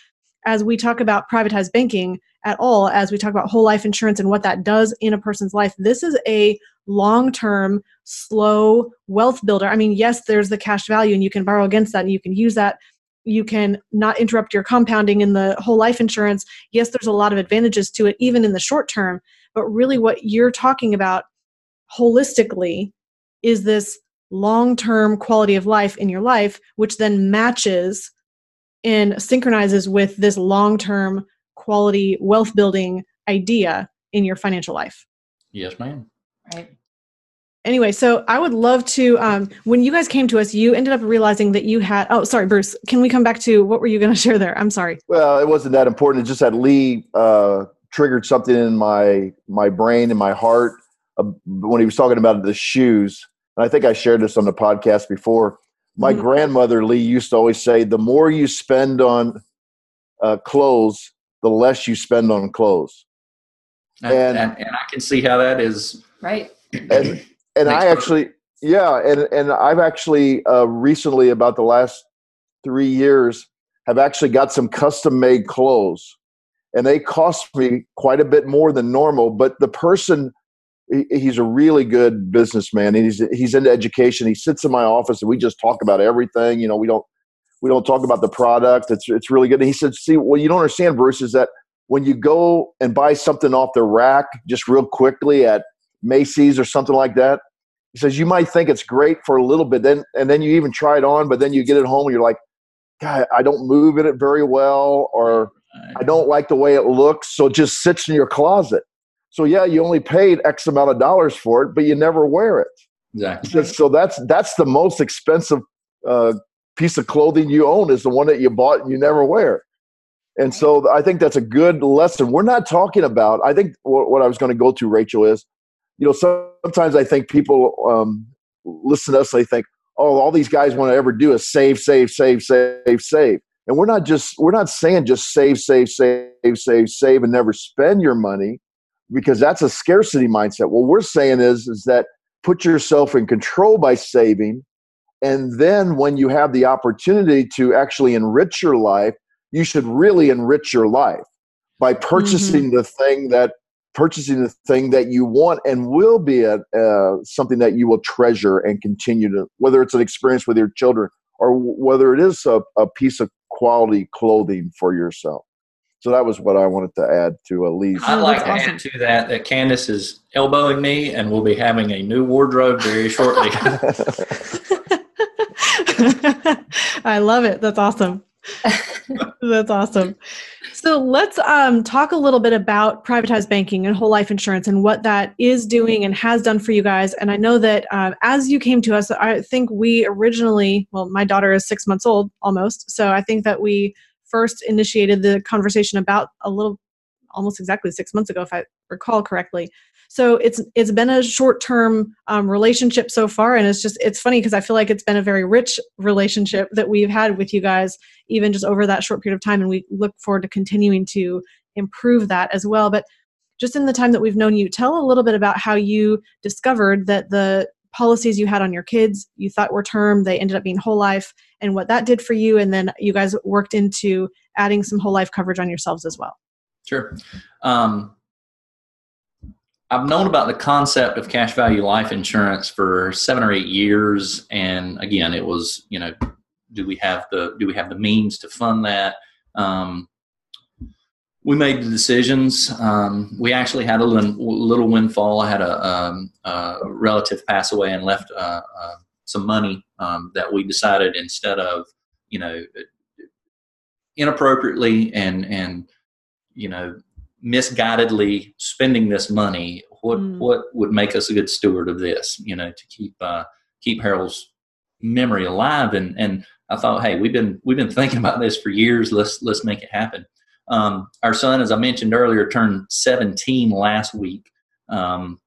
Speaker 1: as we talk about privatized banking at all, as we talk about whole life insurance and what that does in a person's life, this is a long term, slow wealth builder. I mean, yes, there's the cash value and you can borrow against that and you can use that you can not interrupt your compounding in the whole life insurance. Yes, there's a lot of advantages to it, even in the short term. But really, what you're talking about holistically is this long term quality of life in your life, which then matches and synchronizes with this long term quality wealth building idea in your financial life.
Speaker 2: Yes, ma'am.
Speaker 3: Right.
Speaker 1: Anyway, so I would love to. Um, when you guys came to us, you ended up realizing that you had. Oh, sorry, Bruce. Can we come back to what were you going to share there? I'm sorry.
Speaker 4: Well, it wasn't that important. It just that Lee uh, triggered something in my my brain and my heart uh, when he was talking about the shoes. And I think I shared this on the podcast before. My
Speaker 1: Mhm.
Speaker 4: grandmother Lee used to always say, "The more you spend on uh, clothes, the less you spend on clothes."
Speaker 2: And,
Speaker 4: And-
Speaker 2: and, and I can see how that is.
Speaker 3: Right.
Speaker 4: And and
Speaker 2: Makes
Speaker 4: I
Speaker 2: perfect-
Speaker 4: actually, yeah, and and I've actually uh, recently, about the last three years, have actually got some custom made clothes, and they cost me quite a bit more than normal. But the person he, he's a really good businessman, and he's he's into education. He sits in my office, and we just talk about everything. You know, we don't we don't talk about the product. It's it's really good. And he said, "See, what you don't understand, Bruce, is that when you go and buy something off the rack just real quickly at Macy's or something like that." He says you might think it's great for a little bit, then and then you even try it on, but then you get it home and you're like, God, I don't move in it very well, or I don't like the way it looks, so it just sits in your closet. So yeah, you only paid X amount of dollars for it, but you never wear it.
Speaker 2: Exactly.
Speaker 4: So that's that's the most expensive uh, piece of clothing you own is the one that you bought and you never wear. And so I think that's a good lesson. We're not talking about. I think what, what I was going to go to, Rachel, is you know sometimes I think people um, listen to us. They think, oh, all these guys want to ever do is save, save, save, save, save. And we're not just we're not saying just save, save, save, save, save, and never spend your money because that's a scarcity mindset. What we're saying is is that put yourself in control by saving, and then when you have the opportunity to actually enrich your life, you should really enrich your life by purchasing mm-hmm. the thing that purchasing the thing that you want and will be a, uh, something that you will treasure and continue to whether it's an experience with your children or whether it is a, a piece of quality clothing for yourself so that was what I wanted to add to Lee's.
Speaker 2: I'd like to add to that that Candice is elbowing me, and we'll be having a new wardrobe very shortly.
Speaker 1: I love it. That's awesome. That's awesome. So let's um, talk a little bit about privatized banking and whole life insurance and what that is doing and has done for you guys. And I know that uh, as you came to us, I think we originally, well, my daughter is six months old almost. So I think that we first initiated the conversation about a little almost exactly six months ago if i recall correctly so it's it's been a short term um, relationship so far and it's just it's funny because i feel like it's been a very rich relationship that we've had with you guys even just over that short period of time and we look forward to continuing to improve that as well. But just in the time that we've known you tell a little bit about how you discovered that the policies you had on your kids you thought were term they ended up being whole life and what that did for you and then you guys worked into adding some whole life coverage on yourselves as well.
Speaker 2: Sure. Um, i've known about the concept of cash value life insurance for seven or eight years and again it was you know do we have the do we have the means to fund that um, we made the decisions. Um, we actually had a little, windfall. I had a, um, a relative pass away and left uh, uh, some money um, that we decided instead of, you know, inappropriately and and you know misguidedly spending this money. What mm. what would make us a good steward of this? You know, to keep uh, keep Harold's memory alive. And and I thought, hey, we've been we've been thinking about this for years. Let's let's make it happen. Um, our son, as I mentioned earlier, turned 17 last week. Um,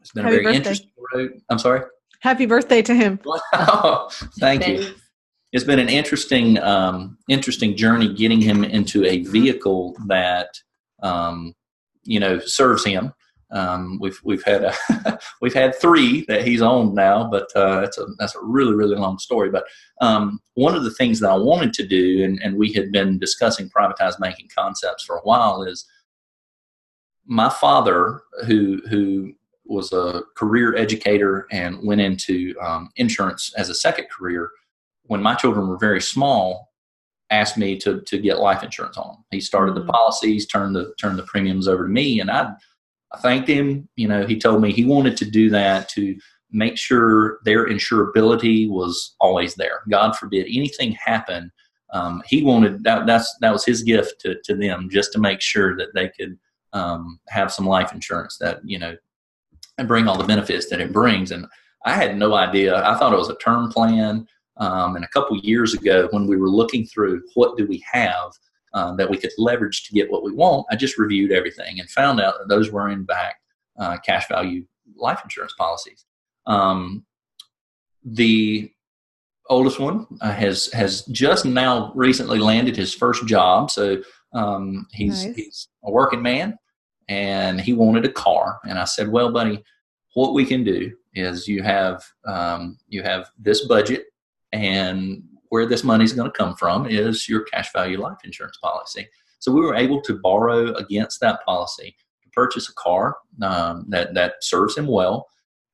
Speaker 2: it's been Happy a very birthday. interesting road. I'm sorry.
Speaker 1: Happy birthday to him.
Speaker 2: Wow. Thank you. It's been an interesting, um, interesting journey getting him into a vehicle that, um, you know, serves him. Um, we've we've had a we've had three that he's owned now, but uh, that's a that's a really really long story. But um, one of the things that I wanted to do, and, and we had been discussing privatized banking concepts for a while, is my father, who who was a career educator and went into um, insurance as a second career. When my children were very small, asked me to to get life insurance on them. He started mm-hmm. the policies, turned the turned the premiums over to me, and I I thanked him. You know, he told me he wanted to do that to make sure their insurability was always there. God forbid anything happen. Um, he wanted that. That's that was his gift to to them, just to make sure that they could um, have some life insurance that you know and bring all the benefits that it brings. And I had no idea. I thought it was a term plan. Um, and a couple years ago, when we were looking through what do we have, uh, that we could leverage to get what we want, I just reviewed everything and found out that those were in fact uh, cash value life insurance policies. Um, the oldest one uh, has has just now recently landed his first job, so um, he's nice. he's a working man, and he wanted a car. And I said, "Well, buddy, what we can do is you have um, you have this budget, and where this money is going to come from is your cash value life insurance policy. So we were able to borrow against that policy to purchase a car um, that that serves him well,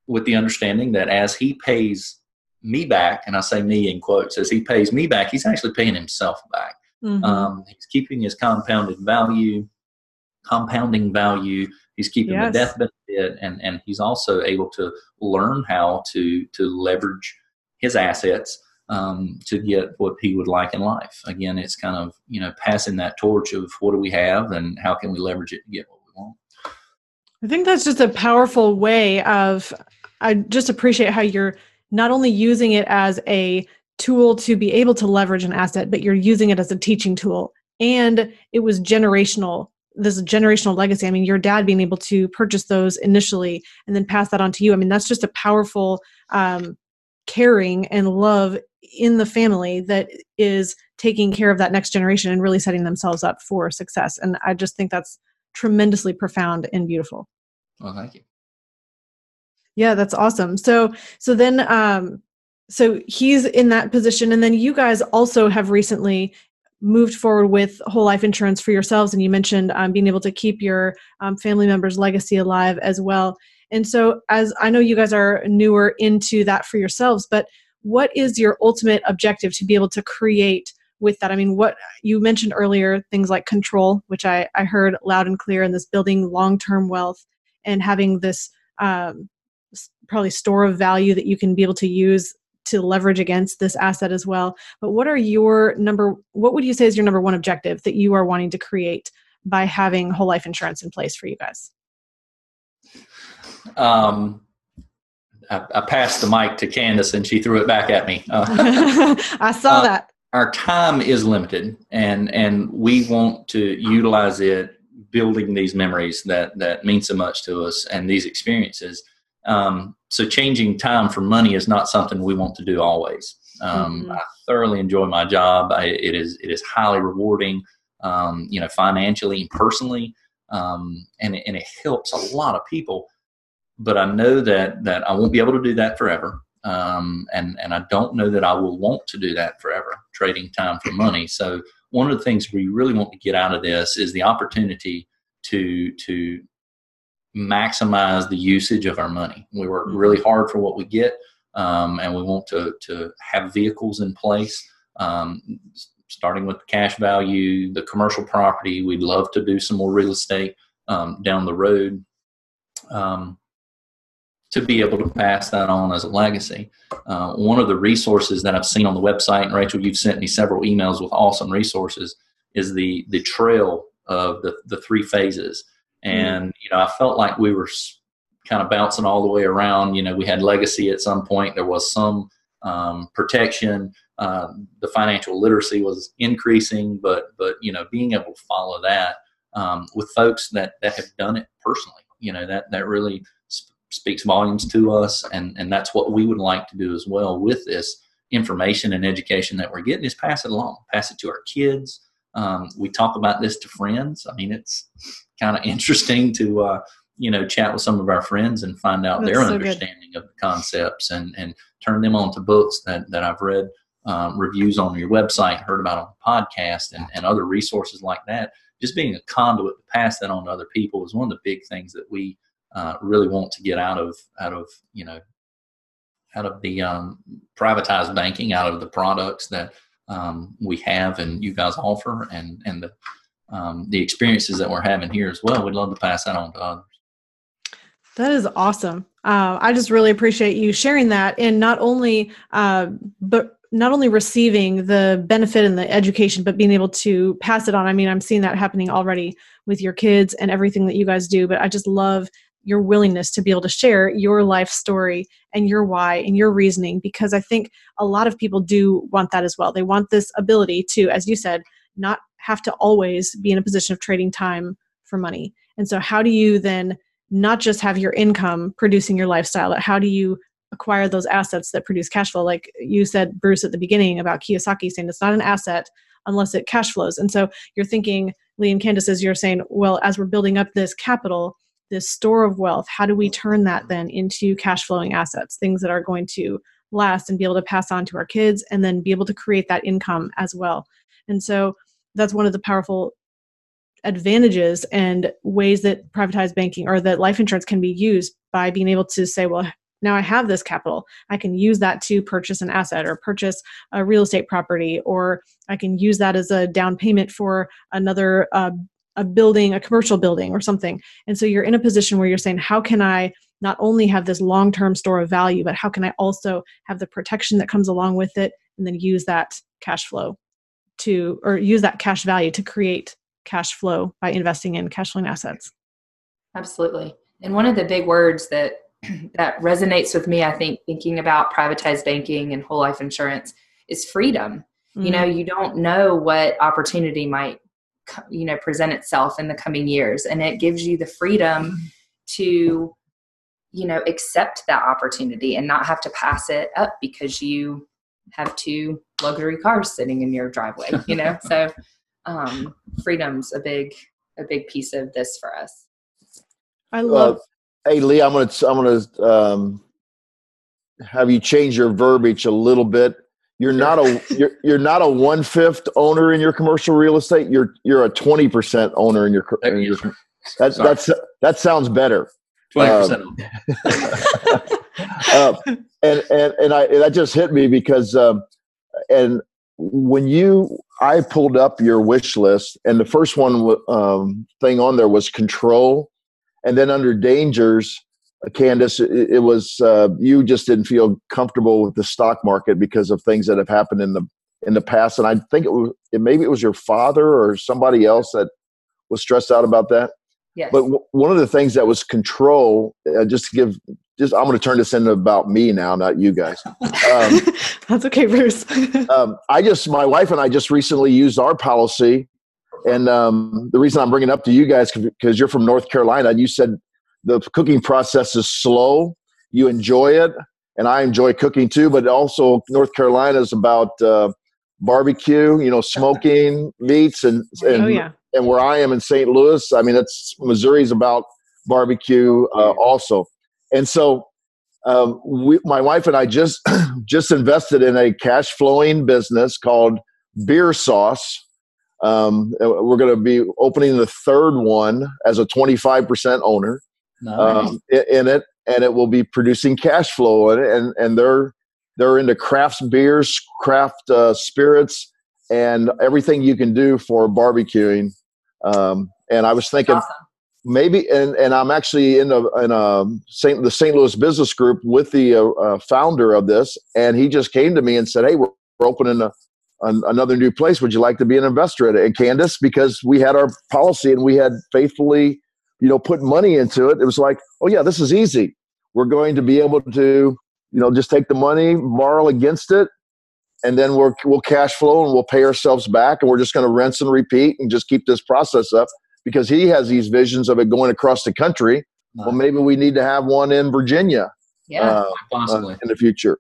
Speaker 2: with the understanding that as he pays me back, and I say me in quotes, as he pays me back, he's actually paying himself back. Mm-hmm. Um, he's keeping his compounded value, compounding value. He's keeping yes. the death benefit, and and he's also able to learn how to to leverage his assets um, to get what he would like in life. Again, it's kind of you know passing that torch of what do we have and how can we leverage it to get what we want.
Speaker 1: I think that's just a powerful way of. I just appreciate how you're not only using it as a tool to be able to leverage an asset, but you're using it as a teaching tool. And it was generational, this generational legacy. I mean, your dad being able to purchase those initially and then pass that on to you. I mean, that's just a powerful um, caring and love in the family that is taking care of that next generation and really setting themselves up for success. And I just think that's tremendously profound and beautiful.
Speaker 2: Well, thank you.
Speaker 1: Yeah, that's awesome. So, so then, um, so he's in that position, and then you guys also have recently moved forward with whole life insurance for yourselves, and you mentioned um, being able to keep your um, family members' legacy alive as well. And so, as I know you guys are newer into that for yourselves, but what is your ultimate objective to be able to create with that? I mean, what you mentioned earlier, things like control, which I, I heard loud and clear in this building long term wealth and having this um, probably store of value that you can be able to use to leverage against this asset as well. But what are your number, what would you say is your number one objective that you are wanting to create by having whole life insurance in place for you guys?
Speaker 2: Um, I, I, passed the mic to Candice and she threw it back at me. Uh,
Speaker 1: I saw uh, that.
Speaker 2: Our time is limited, and and we want to utilize it building these memories that that mean so much to us and these experiences. Um, so changing time for money is not something we want to do always. Um, mm-hmm. I thoroughly enjoy my job. I, it is it is highly rewarding, um, you know, financially and personally, um, and and it helps a lot of people but I know that that I won't be able to do that forever. Um, and and I don't know that I will want to do that forever, trading time for money. So one of the things we really want to get out of this is the opportunity to to maximize the usage of our money. We work mm-hmm. really hard for what we get, um, and we want to to have vehicles in place. Um, starting with the cash value, the commercial property. We'd love to do some more real estate um, down the road. Um, to be able to pass that on as a legacy. Uh, one of the resources that I've seen on the website, and Rachel, you've sent me several emails with awesome resources, is the the trail of the the three phases. Mm-hmm. And you know, I felt like we were kind of bouncing all the way around. You know, we had legacy at some point. There was some um, protection. Uh, the financial literacy was increasing, but but you know, being able to follow that um, with folks that that have done it personally, you know, that that really speaks volumes to us and and that's what we would like to do as well with this information and education that we're getting is pass it along pass it to our kids. Um, we talk about this to friends. I mean it's kind of interesting to uh, you know chat with some of our friends and find out that's their so understanding good. of the concepts and and turn them on to books that that i've read um, reviews on your website heard about on the podcast and, and other resources like that. Just being a conduit to pass that on to other people is one of the big things that we uh, really want to get out of out of you know out of the um, privatized banking, out of the products that um, we have and you guys offer, and and the um, the experiences that we're having here as well. We'd love to pass that on to others.
Speaker 1: That is awesome. Uh, I just really appreciate you sharing that, and not only, uh, but not only receiving the benefit and the education, but being able to pass it on. I mean, I'm seeing that happening already with your kids and everything that you guys do. But I just love your willingness to be able to share your life story and your why and your reasoning because I think a lot of people do want that as well. They want this ability to, as you said, not have to always be in a position of trading time for money. And so, how do you then not just have your income producing your lifestyle, but how do you acquire those assets that produce cash flow? Like you said, Bruce, at the beginning about Kiyosaki saying it's not an asset unless it cash flows. And so, you're thinking, Lee and Candice, as you're saying, well, as we're building up this capital, this store of wealth how do we turn that then into cash flowing assets things that are going to last and be able to pass on to our kids and then be able to create that income as well and so that's one of the powerful advantages and ways that privatized banking or that life insurance can be used by being able to say, well, now I have this capital. I can use that to purchase an asset or purchase a real estate property, or I can use that as a down payment for another uh, a building, a commercial building or something. And so you're in a position where you're saying, how can I not only have this long term store of value, but how can I also have the protection that comes along with it and then use that cash flow to, or use that cash value to create cash flow by investing in cash flowing assets?
Speaker 3: Absolutely. And one of the big words that that resonates with me, I think, thinking about privatized banking and whole life insurance is freedom. Mm-hmm. You know, you don't know what opportunity might you know present itself in the coming years. And it gives you the freedom to you know accept that opportunity and not have to pass it up because you have two luxury cars sitting in your driveway you know? So um freedom's a big a big piece of this for us.
Speaker 1: I love
Speaker 4: uh, hey lee i'm gonna i'm gonna um have you change your verbiage a little bit you're not a you're, you're not a one fifth owner in your commercial real estate. You're you're a twenty percent owner in your. In your that's that's that sounds better.
Speaker 2: Twenty percent. Um,
Speaker 4: uh, and and and I that just hit me because um, and when you I pulled up your wish list and the first one um, thing on there was control, and then under dangers Candice, it, it was uh, you just didn't feel comfortable with the stock market because of things that have happened in the in the past, and I think it was it, maybe it was your father or somebody else that was stressed out about that.
Speaker 3: Yes.
Speaker 4: But w- one of the things that was control, uh, just to give, just I'm going to turn this into about me now, not you guys.
Speaker 1: Um, That's okay, Bruce.
Speaker 4: um, I just, my wife and I just recently used our policy, and um, the reason I'm bringing it up to you guys because you're from North Carolina, and you said the cooking process is slow. You enjoy it, and I enjoy cooking too. But also, North Carolina is about uh, barbecue. You know, smoking meats, and and,
Speaker 1: oh, yeah.
Speaker 4: and where I am in St. Louis, I mean, it's Missouri's about barbecue uh, also. And so, um, we, my wife and I just just invested in a cash flowing business called Beer Sauce. Um, we're going to be opening the third one as a 25% owner nice. um, in it, and it will be producing cash flow. And and, and they're they're into crafts beers, craft uh, spirits, and everything you can do for barbecuing. Um, and I was thinking. Awesome. Maybe and, and I'm actually in a in a Saint the St. Louis Business Group with the uh, uh, founder of this, and he just came to me and said, "Hey, we're, we're opening a another new place. Would you like to be an investor at it? And Candice, because we had our policy and we had faithfully you know, put money into it, it was like, oh yeah, this is easy. We're going to be able to, you know, just take the money, borrow against it, and then we're, we'll cash flow and we'll pay ourselves back, and we're just going to rinse and repeat and just keep this process up because he has these visions of it going across the country. Well, maybe we need to have one in Virginia,
Speaker 3: yeah, uh,
Speaker 2: possibly
Speaker 4: uh, in the future.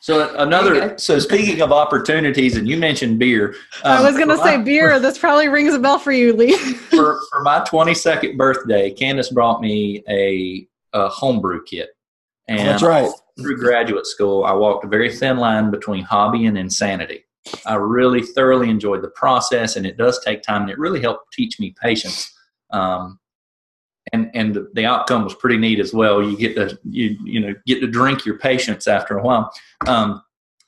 Speaker 2: So another. So speaking of opportunities, and you mentioned beer.
Speaker 1: Um, I was going to say my, beer. For, this probably rings a bell for you, Lee.
Speaker 2: for for my twenty second birthday, Candice brought me a, a homebrew kit.
Speaker 4: And That's right.
Speaker 2: Through graduate school, I walked a very thin line between hobby and insanity. I really thoroughly enjoyed the process, and it does take time, and it really helped teach me patience. Um, and and the outcome was pretty neat as well. You get to you you know get to drink your patience after a while. Um,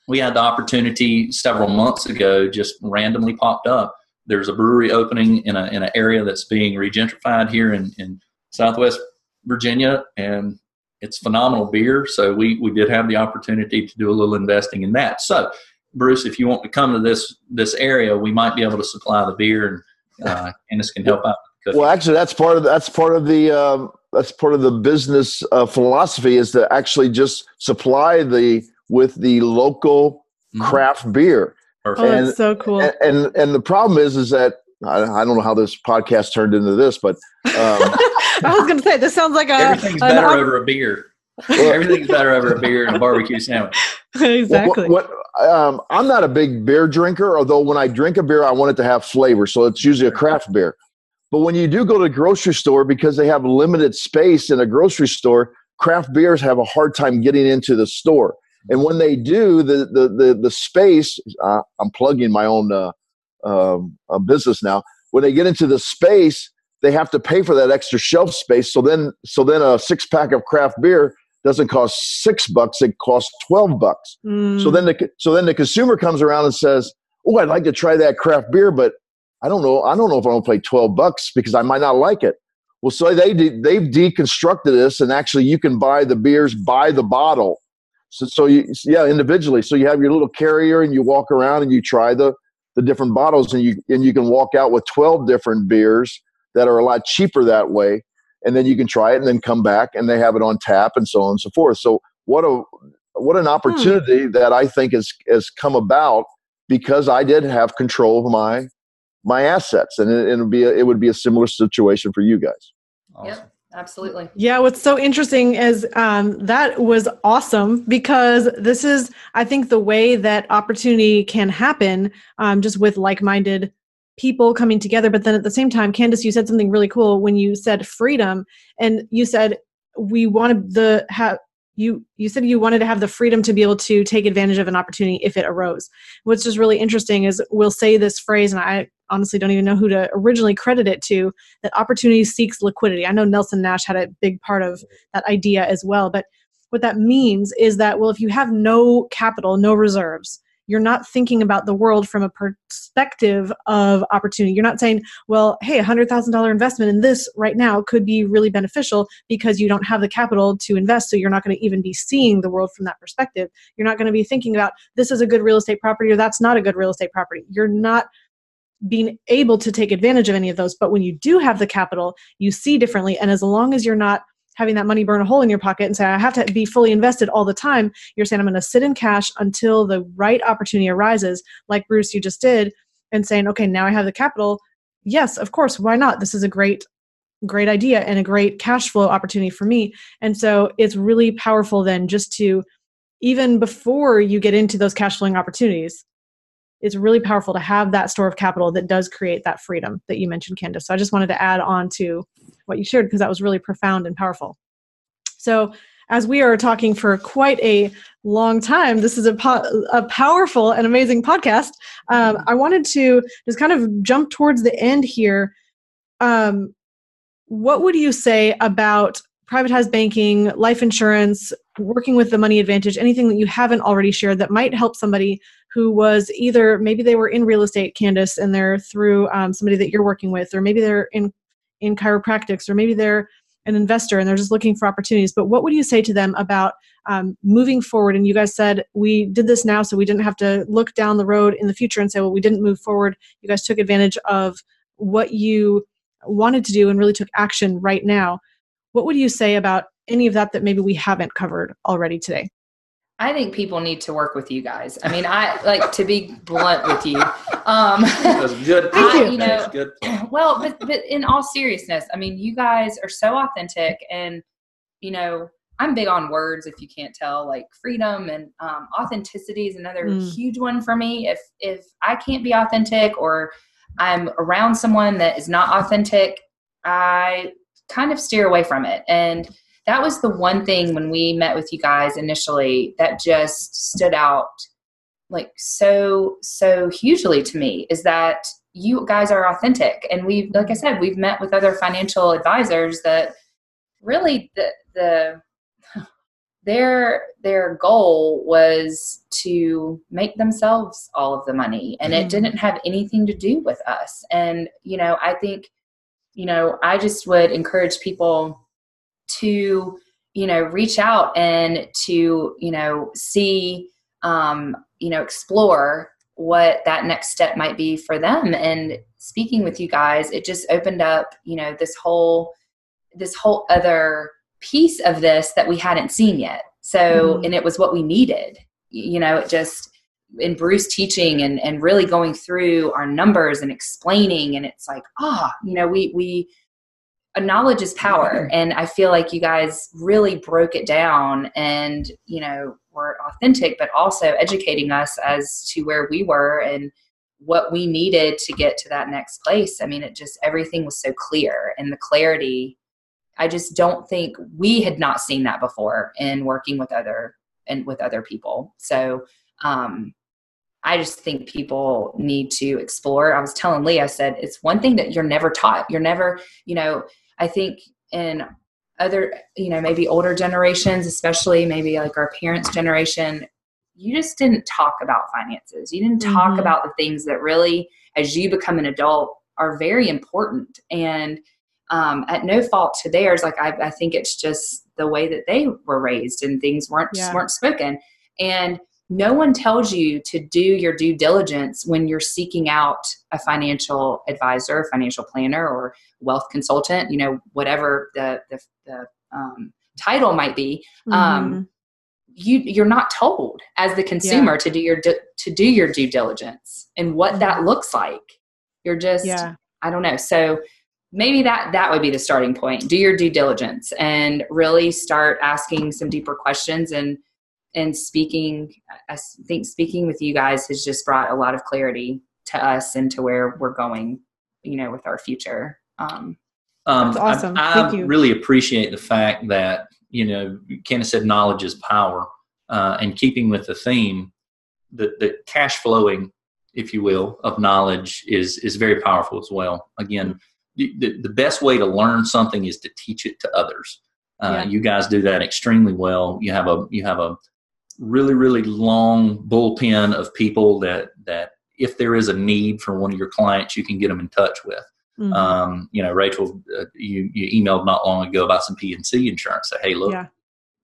Speaker 2: we had the opportunity several months ago, just randomly popped up. There's a brewery opening in a in an area that's being regentrified here in in Southwest Virginia, and it's phenomenal beer. So we we did have the opportunity to do a little investing in that. So Bruce, if you want to come to this this area, we might be able to supply the beer, and uh, can help out
Speaker 4: well, actually, that's part of that's part of the um, that's part of the business uh, philosophy is to actually just supply the with the local mm-hmm. craft beer.
Speaker 1: Perfect. Oh, and, that's so cool.
Speaker 4: And, and, and the problem is is that I, I, don't know how this podcast turned into this, but um,
Speaker 1: I was going to say this sounds like a
Speaker 2: everything's better over a beer. Everything's better over a beer and a barbecue sandwich.
Speaker 1: exactly.
Speaker 4: What, what, um, I'm not a big beer drinker, although when I drink a beer, I want it to have flavor. So it's usually a craft beer. But when you do go to a grocery store, because they have limited space in a grocery store, craft beers have a hard time getting into the store. And when they do, the the the, the space, uh, I'm plugging my own uh, um, uh, business now. when they get into the space, they have to pay for that extra shelf space. So then, so then a six pack of craft beer doesn't cost six bucks; it costs twelve bucks. Mm. So then, the so then the consumer comes around and says, "Oh, I'd like to try that craft beer, but I don't know. I don't know if I'm gonna pay twelve bucks because I might not like it." Well, so they de- they've deconstructed this, and actually, you can buy the beers by the bottle. So, so you, yeah, individually. So you have your little carrier, and you walk around and you try the the different bottles, and you and you can walk out with twelve different beers that are a lot cheaper that way and then you can try it and then come back and they have it on tap and so on and so forth so what a what an hmm. opportunity hmm. that i think has has come about because i did have control of my my assets and it, would be a, it would be a similar situation for you guys.
Speaker 3: Awesome. yep absolutely.
Speaker 1: Yeah what's so interesting is um, that was awesome because this is i think the way that opportunity can happen um, just with like-minded people coming together. But then at the same time candice you said something really cool when you said freedom and you said we wanted the have you you said you wanted to have the freedom to be able to take advantage of an opportunity if it arose. What's just really interesting is we'll say this phrase and i honestly don't even know who to originally credit it to that opportunity seeks liquidity i know nelson nash had a big part of that idea as well but what that means is that well if you have no capital no reserves you're not thinking about the world from a perspective of opportunity. You're not saying, well, hey, a $100,000 investment in this right now could be really beneficial because you don't have the capital to invest. So you're not going to even be seeing the world from that perspective. You're not going to be thinking about this is a good real estate property or that's not a good real estate property. You're not being able to take advantage of any of those. But when you do have the capital, you see differently. And as long as you're not having that money burn a hole in your pocket and say, I have to be fully invested all the time. You're saying, I'm going to sit in cash until the right opportunity arises, like Bruce, you just did, and saying, okay, now I have the capital. Yes, of course. Why not? This is a great, great idea and a great cash flow opportunity for me. And so it's really powerful then just to, even before you get into those cash flowing opportunities, it's really powerful to have that store of capital that does create that freedom that you mentioned, Candice. So I just wanted to add on to what you shared because that was really profound and powerful. So, as we are talking for quite a long time, this is a, po- a powerful and amazing podcast. Um, I wanted to just kind of jump towards the end here. Um, what would you say about privatized banking, life insurance, working with the money advantage, anything that you haven't already shared that might help somebody who was either maybe they were in real estate, Candice, and they're through um, somebody that you're working with, or maybe they're in in chiropractics, or maybe they're an investor and they're just looking for opportunities. But what would you say to them about um, moving forward? And you guys said we did this now, so we didn't have to look down the road in the future and say, well, we didn't move forward. You guys took advantage of what you wanted to do and really took action right now. What would you say about any of that that maybe we haven't covered already today?
Speaker 3: I think people need to work with you guys. I mean, I like to be blunt with you. Um,
Speaker 2: That's good.
Speaker 1: Thank you.
Speaker 3: you know, good. Well, but but in all seriousness, I mean, you guys are so authentic, and you know, I'm big on words. If you can't tell, like freedom and um, authenticity is another mm. huge one for me. If if I can't be authentic, or I'm around someone that is not authentic, I kind of steer away from it. And that was the one thing when we met with you guys initially that just stood out like so so hugely to me is that you guys are authentic and we've like i said we've met with other financial advisors that really the the their their goal was to make themselves all of the money and mm. it didn't have anything to do with us and you know i think you know i just would encourage people to you know reach out and to you know see um, you know explore what that next step might be for them. And speaking with you guys it just opened up you know this whole this whole other piece of this that we hadn't seen yet. So mm-hmm. and it was what we needed. You know it just in bruce teaching and and really going through our numbers and explaining and it's like ah oh, you know we we knowledge is power. And i feel like you guys really broke it down and you know were authentic but also educating us as to where we were and what we needed to get to that next place. I mean it just everything was so clear and the clarity. I just don't think we had not seen that before in working with other and with other people. So um I just think people need to explore. I was telling Lee, I said, it's one thing that you're never taught. You're never, you know, I think in other, you know, maybe older generations, especially maybe like our parents' generation, you just didn't talk about finances. You didn't talk mm-hmm. about the things that really, as you become an adult, are very important. And um, at no fault to theirs, like I, I, think it's just the way that they were raised and things weren't yeah. weren't spoken. And no one tells you to do your due diligence when you're seeking out a financial advisor, financial planner, or wealth consultant. You know, whatever the the, the um, title might be. Um, mm-hmm. Um, you you're not told as the consumer yeah. to do your to do your due diligence and what that mm-hmm. looks like you're just yeah. i don't know so maybe that that would be the starting point do your due diligence and really start asking some deeper questions and and speaking i think speaking with you guys has just brought a lot of clarity to us and to where we're going you know with our future um,
Speaker 1: um, That's awesome.
Speaker 2: I, I really appreciate the fact that you know, Candice said knowledge is power, uh, and keeping with the theme, the, the cash flowing, if you will, of knowledge is is very powerful as well. Again, the, the best way to learn something is to teach it to others. Uh, yeah. You guys do that extremely well. You have a you have a really really long bullpen of people that that if there is a need for one of your clients, you can get them in touch with. Mm-hmm. Um, you know, Rachel, uh, you, you emailed not long ago about some P&C insurance. Say, hey, look, yeah.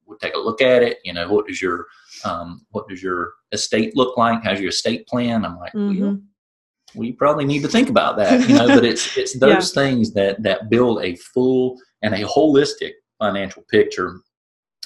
Speaker 2: we'll take a look at it. You know, what does your um, what does your estate look like? How's your estate plan? I'm like, mm-hmm. well, we probably need to think about that. You know, but it's it's those yeah. things that that build a full and a holistic financial picture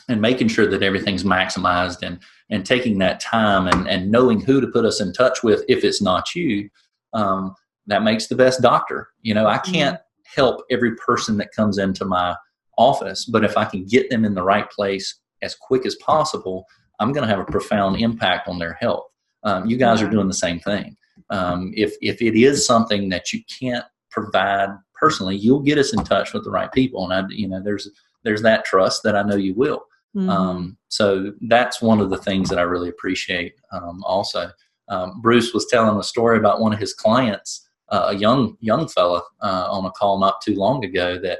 Speaker 2: and making sure that everything's maximized and and taking that time and and knowing who to put us in touch with if it's not you um, that makes the best doctor. You know, I mm-hmm. can't help every person that comes into my office, but if I can get them in the right place as quick as possible, I'm going to have a profound impact on their health. Um, you guys are doing the same thing. Um, if if it is something that you can't provide personally, you'll get us in touch with the right people, and I, you know, there's there's that trust that I know you will. Mm-hmm. Um, so that's one of the things that I really appreciate. Um, also, um, Bruce was telling a story about one of his clients uh, a young young fella uh, on a call not too long ago that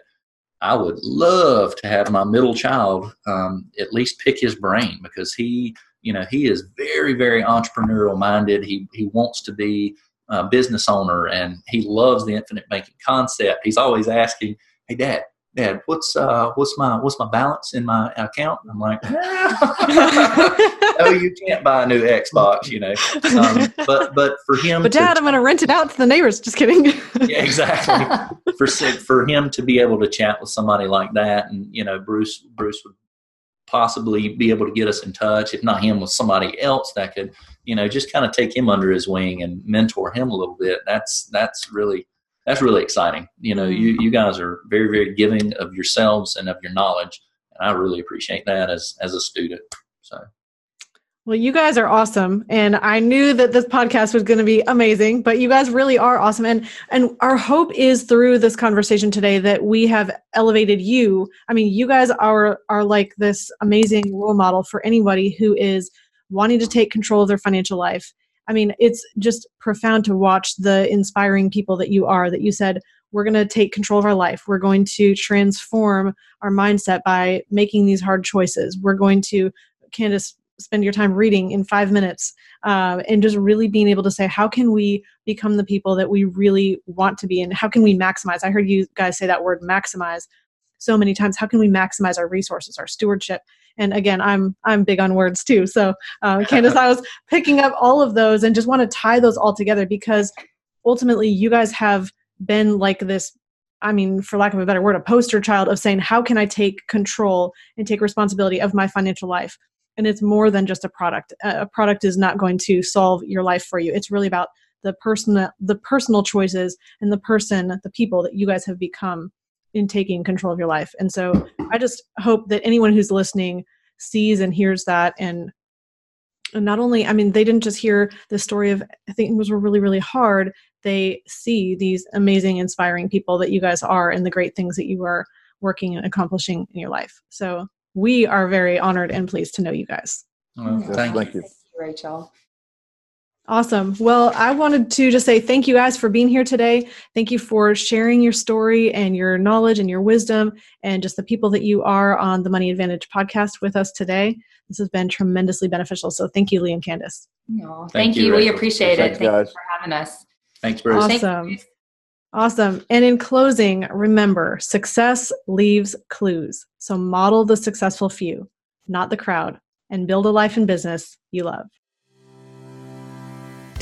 Speaker 2: I would love to have my middle child um, at least pick his brain because he you know he is very very entrepreneurial minded. He he wants to be a business owner and he loves the infinite banking concept. He's always asking, "Hey, Dad, Dad, what's uh, what's my what's my balance in my account? I'm like, oh, you can't buy a new Xbox, you know. Um, but but for him,
Speaker 1: but Dad, to, I'm going to rent it out to the neighbors. Just kidding.
Speaker 2: yeah, exactly. For for him to be able to chat with somebody like that, and you know, Bruce Bruce would possibly be able to get us in touch. If not him, with somebody else that could, you know, just kind of take him under his wing and mentor him a little bit. That's that's really that's really exciting. You know, you, you mm-hmm. guys are very, very giving of yourselves and of your knowledge. And I really appreciate that as, as a student. So.
Speaker 1: Well, you guys are awesome, and I knew that this podcast was going to be amazing. But you guys really are awesome, and and our hope is through this conversation today that we have elevated you. I mean, you guys are are like this amazing role model for anybody who is wanting to take control of their financial life I mean, it's just profound to watch the inspiring people that you are, that you said, we're going to take control of our life. We're going to transform our mindset by making these hard choices. We're going to, Candice, spend your time reading in five minutes uh, and just really being able to say, how can we become the people that we really want to be? And how can we maximize? I heard you guys say that word maximize so many times. How can we maximize our resources, our stewardship? and again i'm i'm big on words too so uh, candice i was picking up all of those and just want to tie those all together because ultimately you guys have been like this i mean for lack of a better word a poster child of saying how can i take control and take responsibility of my financial life and it's more than just a product a product is not going to solve your life for you it's really about the person the personal choices and the person the people that you guys have become in taking control of your life. And so I just hope that anyone who's listening sees and hears that. And and not only i mean they didn't just hear the story of things were really really hard. They see these amazing inspiring people that you guys are and the great things that you are working and accomplishing in your life. So we are very honored and pleased to know you guys.
Speaker 2: Well, thank, thank you.
Speaker 3: you rachel
Speaker 1: Awesome. Well, I wanted to just say thank you guys for being here today. Thank you for sharing your story and your knowledge and your wisdom and just the people that you are on the Money Advantage podcast with us today. This has been tremendously beneficial. So thank you, Lee and Candice.
Speaker 3: No, thank, thank you. you. We appreciate Thanks, it. Thank guys. you for having us.
Speaker 2: Thanks, Bruce.
Speaker 1: Awesome. Awesome. And in closing, remember success leaves clues. So model the successful few, not the crowd, and build a life and business you love.